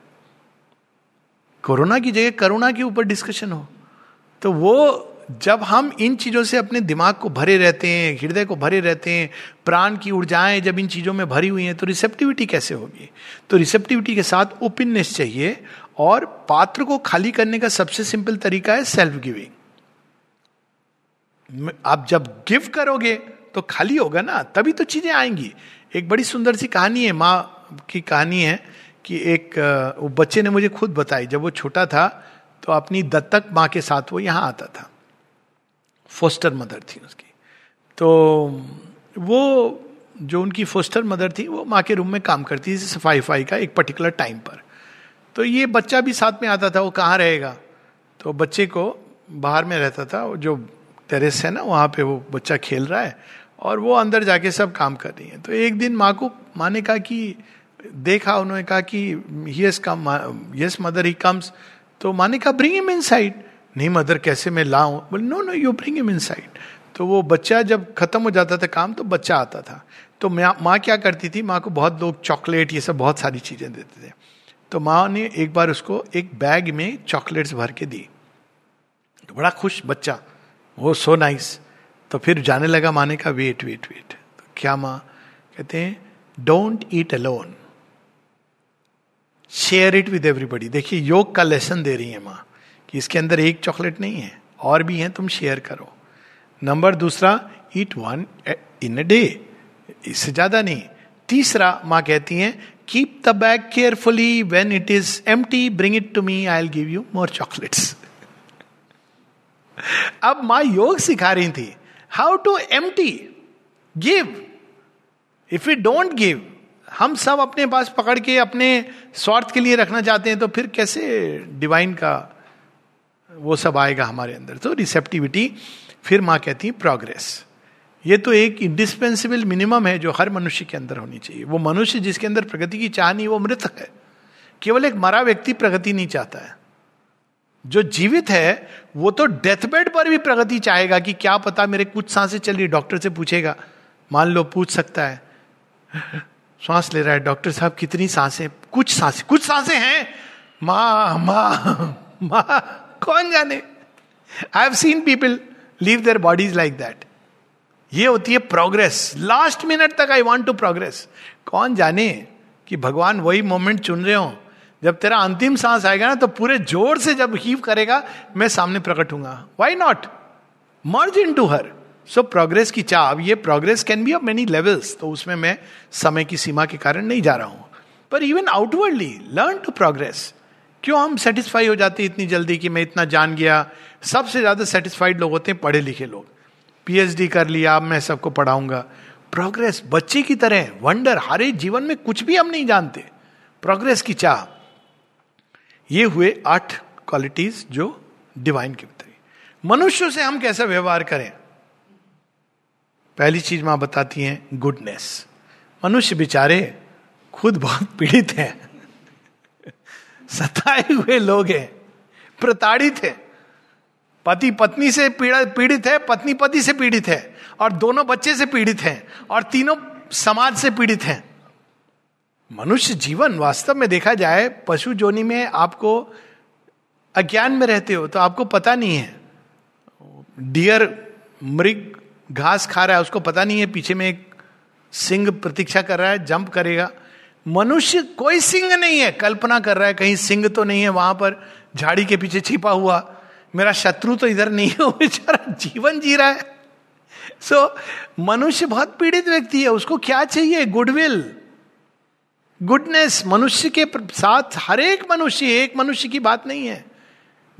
A: कोरोना की जगह करुणा के ऊपर डिस्कशन हो। तो वो जब हम इन चीज़ों से अपने दिमाग को भरे रहते हैं, हृदय को भरे रहते हैं, प्राण की ऊर्जाएँ जब इन चीज़ों में भरी हुई हैं तो रिसेप्टिविटी कैसे होगी? तो रिसेप्टिविटी के साथ ओपननेस चाहिए और पात्र को खाली करने का सबसे सिंपल तरीका है सेल्फ गिविंग आप जब गिव करोगे तो खाली होगा ना, तभी तो चीज़ें आएँगी। एक बड़ी सुंदर सी कहानी है, माँ की कहानी है कि एक बच्चे ने मुझे खुद बताई। जब वो छोटा था तो अपनी दत्तक माँ के साथ वो यहाँ आता था। फोस्टर मदर थी उसकी। तो वो, जो उनकी फोस्टर मदर थी, वो माँ के रूम में काम करती थी सफ़ाई वफाई का एक पर्टिकुलर टाइम पर। तो ये बच्चा भी साथ में आता था, वो कहाँ रहेगा? तो बच्चे को बाहर में रहता था जो टेरेस है ना, वहाँ पे वो बच्चा खेल रहा है, और वो अंदर जाके सब काम कर रही है। तो एक दिन माँ को, माँ ने कहा कि, देखा, उन्होंने कहा कि yes come yes mother he comes तो माँ ने कहा ब्रिंग हिम इन साइड नहीं, मदर, कैसे मैं लाऊं? बोले no no you bring him inside तो वो बच्चा जब खत्म हो जाता था काम तो बच्चा आता था। तो माँ क्या करती थी? माँ को बहुत लोग चॉकलेट, ये सब बहुत सारी चीज़ें देते थे। तो माँ ने एक बार उसको एक बैग में चॉकलेट्स भर के दी। तो बड़ा खुश बच्चा। वो सो नाइस तो फिर जाने लगा माने का वेट वेट वेट तो क्या माँ? कहते हैं don't eat alone share it with everybody देखिए, योग का लेसन दे रही है माँ। कि इसके अंदर एक चॉकलेट नहीं है, और भी है, तुम शेयर करो। नंबर दूसरा ईट वन इन अ डे इससे ज़्यादा नहीं। तीसरा माँ कहती हैं keep the bag carefully when it is empty bring it to me I give you more chocolates अब माँ योग सिखा रही थी। How to empty give if you don't give हम सब अपने पास पकड़ के अपने स्वार्थ के लिए रखना चाहते हैं तो फिर कैसे डिवाइन का वो सब आएगा हमारे अंदर। तो रिसेप्टिविटी फिर माँ कहती है प्रोग्रेस ये तो एक इंडिस्पेंसिबल मिनिमम है जो हर मनुष्य के अंदर होनी चाहिए। वो मनुष्य जिसके अंदर प्रगति की चाह नहीं, वो मृत है। केवल एक मरा व्यक्ति प्रगति नहीं चाहता है। जो जीवित है, वो तो डेथ बेड पर भी प्रगति चाहेगा कि क्या पता मेरे कुछ साँसें चल रही डॉक्टर से पूछेगा। मान लो, पूछ सकता है। श्वास ले रहा है डॉक्टर साहब कितनी साँसें, कुछ साँसें कुछ साँसें हैं? माँ माँ माँ। कौन जाने? I have seen people leave their bodies like that ये होती है प्रोग्रेस लास्ट मिनट तक आई वॉन्ट टू प्रोग्रेस कौन जाने कि भगवान वही मोमेंट चुन रहे हो? जब तेरा अंतिम सांस आएगा ना तो पूरे ज़ोर से जब हीव करेगा, मैं सामने प्रकट हूँगा why not merge into her so progress की चाह। अब ये progress can be of many levels तो उसमें मैं समय की सीमा के कारण नहीं जा रहा हूँ। पर even outwardly learn to progress क्यों हम सेटिस्फाई हो जाते इतनी जल्दी कि मैं इतना जान गया? सबसे ज़्यादा सेटिस्फाइड लोग होते हैं पढ़े लिखे लोग पीएचडी कर लिया, अब मैं सबको पढ़ाऊँगा। प्रोग्रेस बच्चे की तरह वंडर हर जीवन में कुछ भी हम नहीं जानते। प्रोग्रेस की चाह। ये हुए आठ क्वालिटीज जो डिवाइन की बताई मनुष्यों से हम कैसा व्यवहार करें? पहली चीज़ माँ बताती हैं गुडनेस मनुष्य बेचारे खुद बहुत पीड़ित हैं। सताए हुए लोग हैं, प्रताड़ित है। पति पत्नी से पीड़ा, पीड़ित है, पत्नी पति से पीड़ित है, और दोनों बच्चे से पीड़ित हैं, और तीनों समाज से पीड़ित हैं। मनुष्य जीवन वास्तव में देखा जाए, पशु जोनी में आपको अज्ञान में रहते हो तो आपको पता नहीं है। डियर मृग घास खा रहा है, उसको पता नहीं है, पीछे में एक सिंह प्रतीक्षा कर रहा है, जंप करेगा। मनुष्य कोई सिंह नहीं है। कल्पना कर रहा है कहीं सिंह तो नहीं है वहाँ पर झाड़ी के पीछे छिपा हुआ। मेरा शत्रु तो इधर नहीं है बेचारा जीवन जी रहा है। सो so, मनुष्य बहुत पीड़ित व्यक्ति है उसको क्या चाहिए? गुडविल गुडनेस मनुष्य के साथ हर एक मनुष्य एक मनुष्य की बात नहीं है।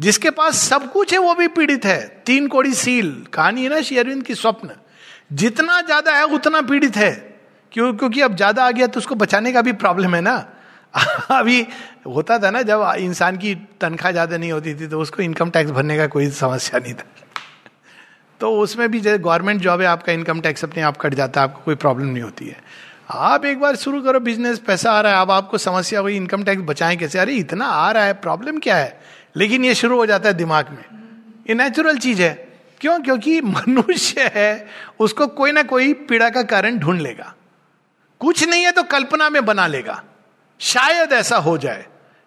A: जिसके पास सब कुछ है वो भी पीड़ित है। तीन कोड़ी सील कहानी है ना श्री अरविंद की स्वप्न। जितना ज़्यादा है उतना पीड़ित है। क्यों? क्योंकि अब ज़्यादा आ गया तो उसको बचाने का भी प्रॉब्लम है ना। अभी होता था ना, जब इंसान की तनख्वाह ज़्यादा नहीं होती थी तो उसको इनकम टैक्स भरने का कोई समस्या नहीं था। तो उसमें भी जैसे गवर्नमेंट जॉब है, आपका इनकम टैक्स अपने आप कट जाता है, आपको कोई प्रॉब्लम नहीं होती है। आप एक बार शुरू करो बिज़नेस पैसा आ रहा है, अब आपको समस्या हुई इनकम टैक्स बचाएँ कैसे? अरे, इतना आ रहा है प्रॉब्लम क्या है? लेकिन ये शुरू हो जाता है दिमाग में। ये नेचुरल चीज़ है। क्यों? क्योंकि मनुष्य है, उसको कोई ना कोई पीड़ा का कारण ढूंढ लेगा। कुछ नहीं है तो कल्पना में बना लेगा। शायद ऐसा हो जाए।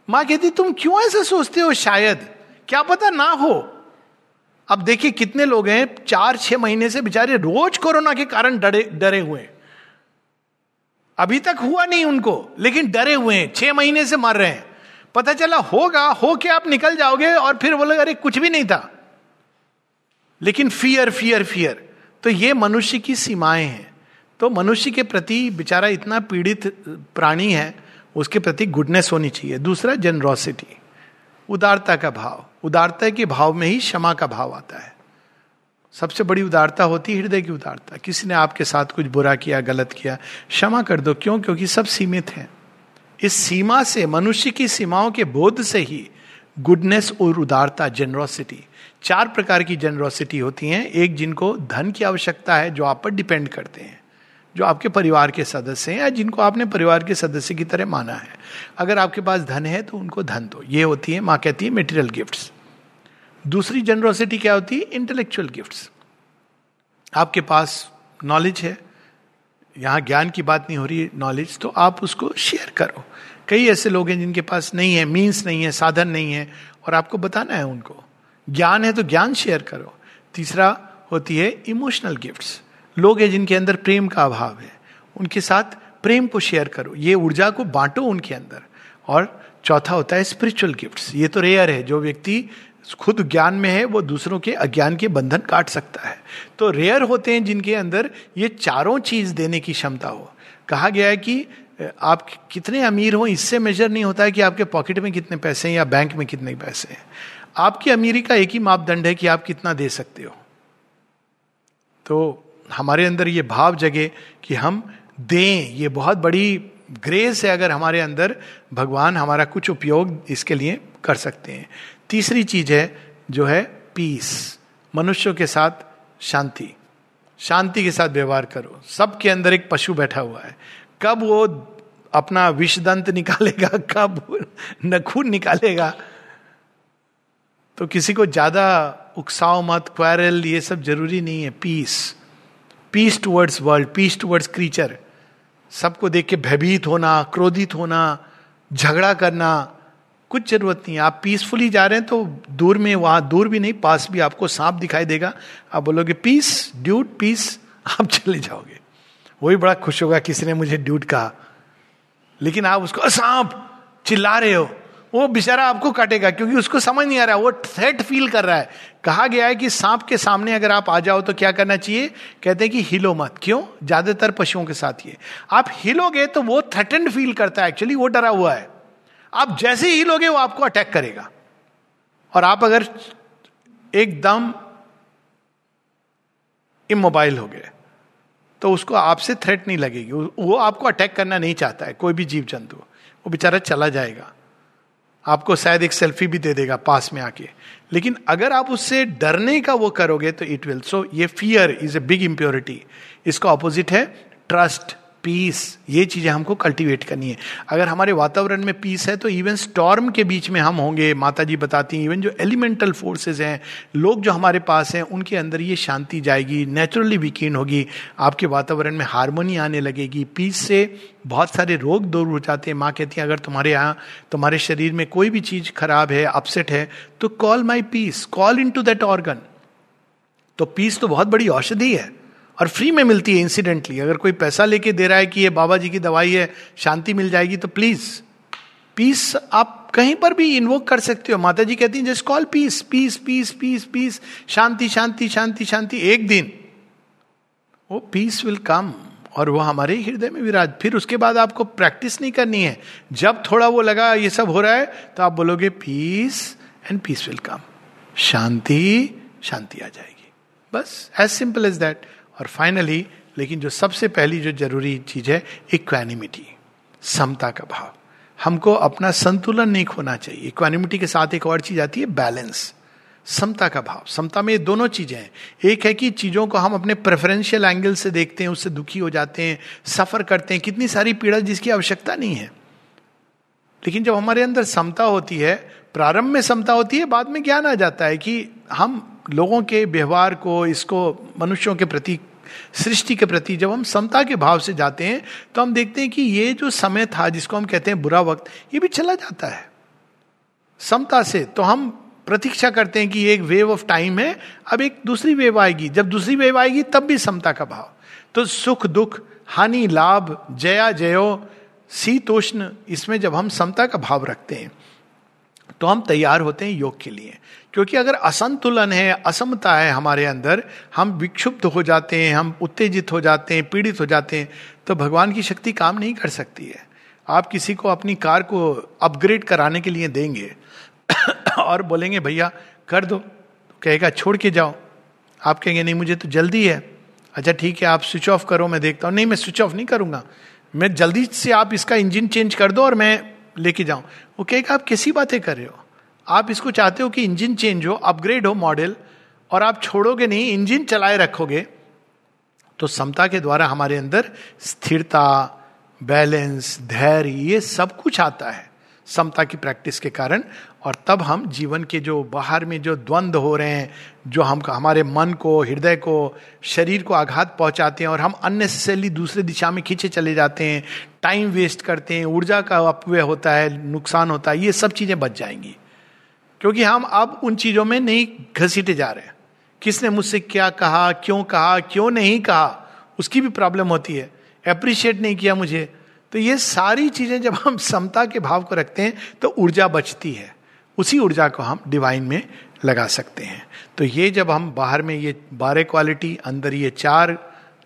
A: माँ कहती, तुम क्यों ऐसा सोचते हो शायद? क्या पता ना हो? अब देखिए कितने लोग हैं, चार, छह महीने से बेचारे रोज कोरोना के कारण डरे डरे हुए अभी तक हुआ नहीं उनको, लेकिन डरे हुए हैं, छह महीने से मर रहे हैं। पता चला, होगा, हो के आप निकल जाओगे और फिर बोले अरे, कुछ भी नहीं था। लेकिन फियर फियर फियर तो ये मनुष्य की सीमाएँ हैं। तो मनुष्य के प्रति बेचारा इतना पीड़ित प्राणी है, उसके प्रति गुडनेस होनी चाहिए। दूसरा जेनरोसिटी उदारता का भाव। उदारता के भाव में ही क्षमा का भाव आता है। सबसे बड़ी उदारता होती है हृदय की उदारता। किसी ने आपके साथ कुछ बुरा किया, गलत किया, क्षमा कर दो। क्यों? क्योंकि सब सीमित हैं। इस सीमा से, मनुष्य की सीमाओं के बोध से ही गुडनेस और उदारता जेनरोसिटी चार प्रकार की जेनरोसिटी होती हैं। एक जिनको धन की आवश्यकता है, जो आप पर डिपेंड करते हैं। जो आपके परिवार के सदस्य हैं या जिनको आपने परिवार के सदस्य की तरह माना है। अगर आपके पास धन है तो उनको धन दो। ये होती है, माँ कहती है मेटेरियल गिफ्ट्स दूसरी जनरोसिटी क्या होती है? इंटेलेक्चुअल गिफ्ट्स आपके पास नॉलेज है, यहाँ ज्ञान की बात नहीं हो रही नॉलेज तो आप उसको शेयर करो। कई ऐसे लोग हैं जिनके पास नहीं है मीन्स नहीं है, साधन नहीं है, और आपको बताना है उनको। ज्ञान है तो ज्ञान शेयर करो। तीसरा होती है इमोशनल गिफ्ट्स लोग हैं जिनके अंदर प्रेम का अभाव है। उनके साथ प्रेम को शेयर करो। ये ऊर्जा को बांटो उनके अंदर। और चौथा होता है स्पिरिचुअल गिफ्ट्स ये तो रेयर है। जो व्यक्ति खुद ज्ञान में है, वो दूसरों के अज्ञान के बंधन काट सकता है। तो रेयर होते हैं जिनके अंदर ये चारों चीज़ देने की क्षमता हो। कहा गया है कि आप कितने अमीर हो, इससे मेजर नहीं होता है कि आपके पॉकेट में कितने पैसे हैं या बैंक में कितने पैसे हैं। आपकी अमीरी का एक ही मापदंड है कि आप कितना दे सकते हो। तो हमारे अंदर ये भाव जगे कि हम दें, ये बहुत बड़ी ग्रेस है अगर हमारे अंदर भगवान हमारा कुछ उपयोग इसके लिए कर सकते हैं। तीसरी चीज़ है, जो है पीस मनुष्यों के साथ शांति। शांति के साथ व्यवहार करो। सबके अंदर एक पशु बैठा हुआ है। कब वो अपना विषदंत निकालेगा, कब नखून निकालेगा? तो किसी को ज़्यादा उकसाओ मत क्वारल ये सब ज़रूरी नहीं है। Peace peace towards world peace towards creature सबको देख के भयभीत होना, क्रोधित होना, झगड़ा करना, कुछ ज़रूरत नहीं आप पीसफुली जा रहे हैं तो दूर में, वहाँ दूर भी नहीं, पास भी आपको सांप दिखाई देगा। आप बोलोगे पीस ड्यूट पीस आप चले जाओगे। वही बड़ा खुश होगा किसी ने मुझे ड्यूट कहा? लेकिन आप उसको सांप, चिल्ला रहे हो। वो बेचारा आपको काटेगा, क्योंकि उसको समझ नहीं आ रहा, वो थ्रेट फील कर रहा है। कहा गया है कि सांप के सामने अगर आप आ जाओ तो क्या करना चाहिए? कहते हैं कि हिलो मत। क्यों? ज़्यादातर पशुओं के साथ ये। आप हिलोगे तो वो थ्रेटेंड फील करता है एक्चुअली वो डरा हुआ है। आप जैसे ही लोगे वो आपको अटैक करेगा। और आप अगर एकदम इमोबाइल हो गए तो उसको आपसे थ्रेट नहीं लगेगी। वो आपको अटैक करना नहीं चाहता है, कोई भी जीव जंतु वो बेचारा चला जाएगा। आपको शायद एक सेल्फी भी दे देगा पास में आके। लेकिन अगर आप उससे डरने का वो करोगे तो इट विल सो ये fear is a big impurity इसका ऑपोजिट है ट्रस्ट पीस ये चीज़ें हमको कल्टीवेट करनी है। अगर हमारे वातावरण में पीस है तो इवन स्टॉर्म के बीच में हम होंगे माता जी बताती हैं इवन जो एलिमेंटल फोर्सेस हैं, लोग जो हमारे पास हैं, उनके अंदर ये शांति जाएगी नेचुरली वीकेंड होगी, आपके वातावरण में हारमोनी आने लगेगी। पीस से बहुत सारे रोग दूर हो जाते हैं। माँ कहती हैं, अगर तुम्हारे यहाँ, तुम्हारे शरीर में कोई भी चीज़ खराब है अपसेट है तो call my peace call into that organ तो पीस तो बहुत बड़ी औषधि है। और फ्री में मिलती है इंसिडेंटली अगर कोई पैसा लेके दे रहा है कि ये बाबा जी की दवाई है, शांति मिल जाएगी तो प्लीज़ पीस आप कहीं पर भी इन्वोक कर सकते हो। माता जी कहती हैं just call peace peace peace peace peace शांति शांति शांति शांति, एक दिन. वो पीस विल कम और वो हमारे हृदय में विराज। फिर उसके बाद आपको प्रैक्टिस नहीं करनी है। जब थोड़ा वो लगा, ये सब हो रहा है तो आप बोलोगे peace and peace will come शांति शांति आ जाएगी। बस एज सिंपल एज दैट और फाइनली लेकिन जो सबसे पहली जो ज़रूरी चीज़ है इक्वानिमिटी समता का भाव। हमको अपना संतुलन नहीं खोना चाहिए। इक्वानिमिटी के साथ एक और चीज़ आती है बैलेंस समता का भाव। समता में ये दोनों चीज़ें हैं। एक है कि चीज़ों को हम अपने प्रेफरेंशियल एंगल से देखते हैं, उससे दुखी हो जाते हैं सफ़र करते हैं। कितनी सारी पीड़ा जिसकी आवश्यकता नहीं है। लेकिन जब हमारे अंदर समता होती है, प्रारंभ में समता होती है, बाद में ज्ञान आ जाता है कि हम लोगों के व्यवहार को, इसको, मनुष्यों के प्रति, सृष्टि के प्रति जब हम समता के भाव से जाते हैं तो हम देखते हैं कि ये जो समय था जिसको हम कहते हैं बुरा वक्त, ये भी चला जाता है। समता से तो हम प्रतीक्षा करते हैं कि एक वेव ऑफ़ टाइम है, अब एक दूसरी वेव आएगी। जब दूसरी वेव आएगी, तब भी समता का भाव। तो सुख, दुख, हानि, लाभ, जया, जयो, शीतोष्ण, इसमें जब हम समता का भाव रखते हैं तो हम तैयार होते हैं योग के लिए। क्योंकि अगर असंतुलन है, असमता है हमारे अंदर, हम विक्षुब्ध हो जाते हैं, हम उत्तेजित हो जाते हैं, पीड़ित हो जाते हैं तो भगवान की शक्ति काम नहीं कर सकती है। आप किसी को अपनी कार को अपग्रेड कराने के लिए देंगे और बोलेंगे, भैया, कर दो। तो कहेगा, छोड़ के जाओ। आप कहेंगे, नहीं, मुझे तो जल्दी है। अच्छा ठीक है, आप स्विच ऑफ़ करो, मैं देखता हूँ। नहीं, मैं स्विच ऑफ़ नहीं करूँगा। मैं जल्दी से आप इसका इंजन चेंज कर दो और मैं लेके जाऊँ। वो कहेगा, आप कैसी बातें कर रहे हो? आप इसको चाहते हो कि इंजन चेंज हो अपग्रेड हो मॉडल और आप छोड़ोगे नहीं, इंजन चलाए रखोगे तो समता के द्वारा हमारे अंदर स्थिरता बैलेंस धैर्य, ये सब कुछ आता है समता की प्रैक्टिस के कारण। और तब हम जीवन के जो बाहर में जो द्वंद्व हो रहे हैं, जो हम, हमारे मन को, हृदय को, शरीर को आघात पहुंचाते हैं, और हम अननेसेसरली दूसरे दिशा में खींचे चले जाते हैं टाइम वेस्ट करते हैं, ऊर्जा का अपव्यय होता है, नुकसान होता है, ये सब चीज़ें बच जाएँगी। क्योंकि हम अब उन चीज़ों में नहीं घसीटे जा रहे हैं। किसने मुझसे क्या कहा, क्यों कहा, क्यों नहीं कहा, उसकी भी प्रॉब्लम होती है। अप्रिशिएट नहीं किया मुझे। तो ये सारी चीज़ें जब हम समता के भाव को रखते हैं तो ऊर्जा बचती है। उसी ऊर्जा को हम डिवाइन में लगा सकते हैं। तो ये जब हम बाहर में ये बारह क्वालिटी अंदर ये चार,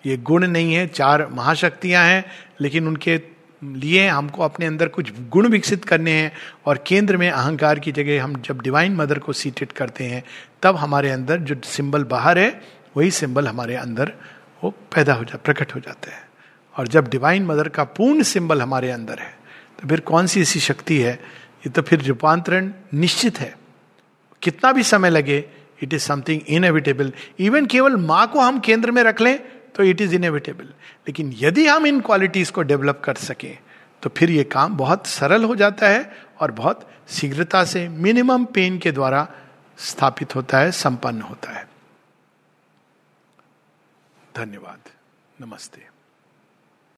A: ये गुण नहीं है, चार महाशक्तियाँ हैं, लेकिन उनके लिए हमको अपने अंदर कुछ गुण विकसित करने हैं और केंद्र में अहंकार की जगह हम जब डिवाइन मदर को सीटेड करते हैं, तब हमारे अंदर जो सिंबल बाहर है, वही सिंबल हमारे अंदर वो पैदा हो जा, प्रकट हो जाता है। और जब डिवाइन मदर का पूर्ण सिंबल हमारे अंदर है तो फिर कौन सी ऐसी शक्ति है? ये तो फिर रूपांतरण निश्चित है। कितना भी समय लगे it is something inevitable even केवल माँ को हम केंद्र में रख लें तो इट इज़ इनएविटेबल लेकिन यदि हम इन क्वालिटीज को डेवलप कर सकें तो फिर ये काम बहुत सरल हो जाता है और बहुत शीघ्रता से मिनिमम पेन के द्वारा स्थापित होता है, संपन्न होता है। धन्यवाद। नमस्ते।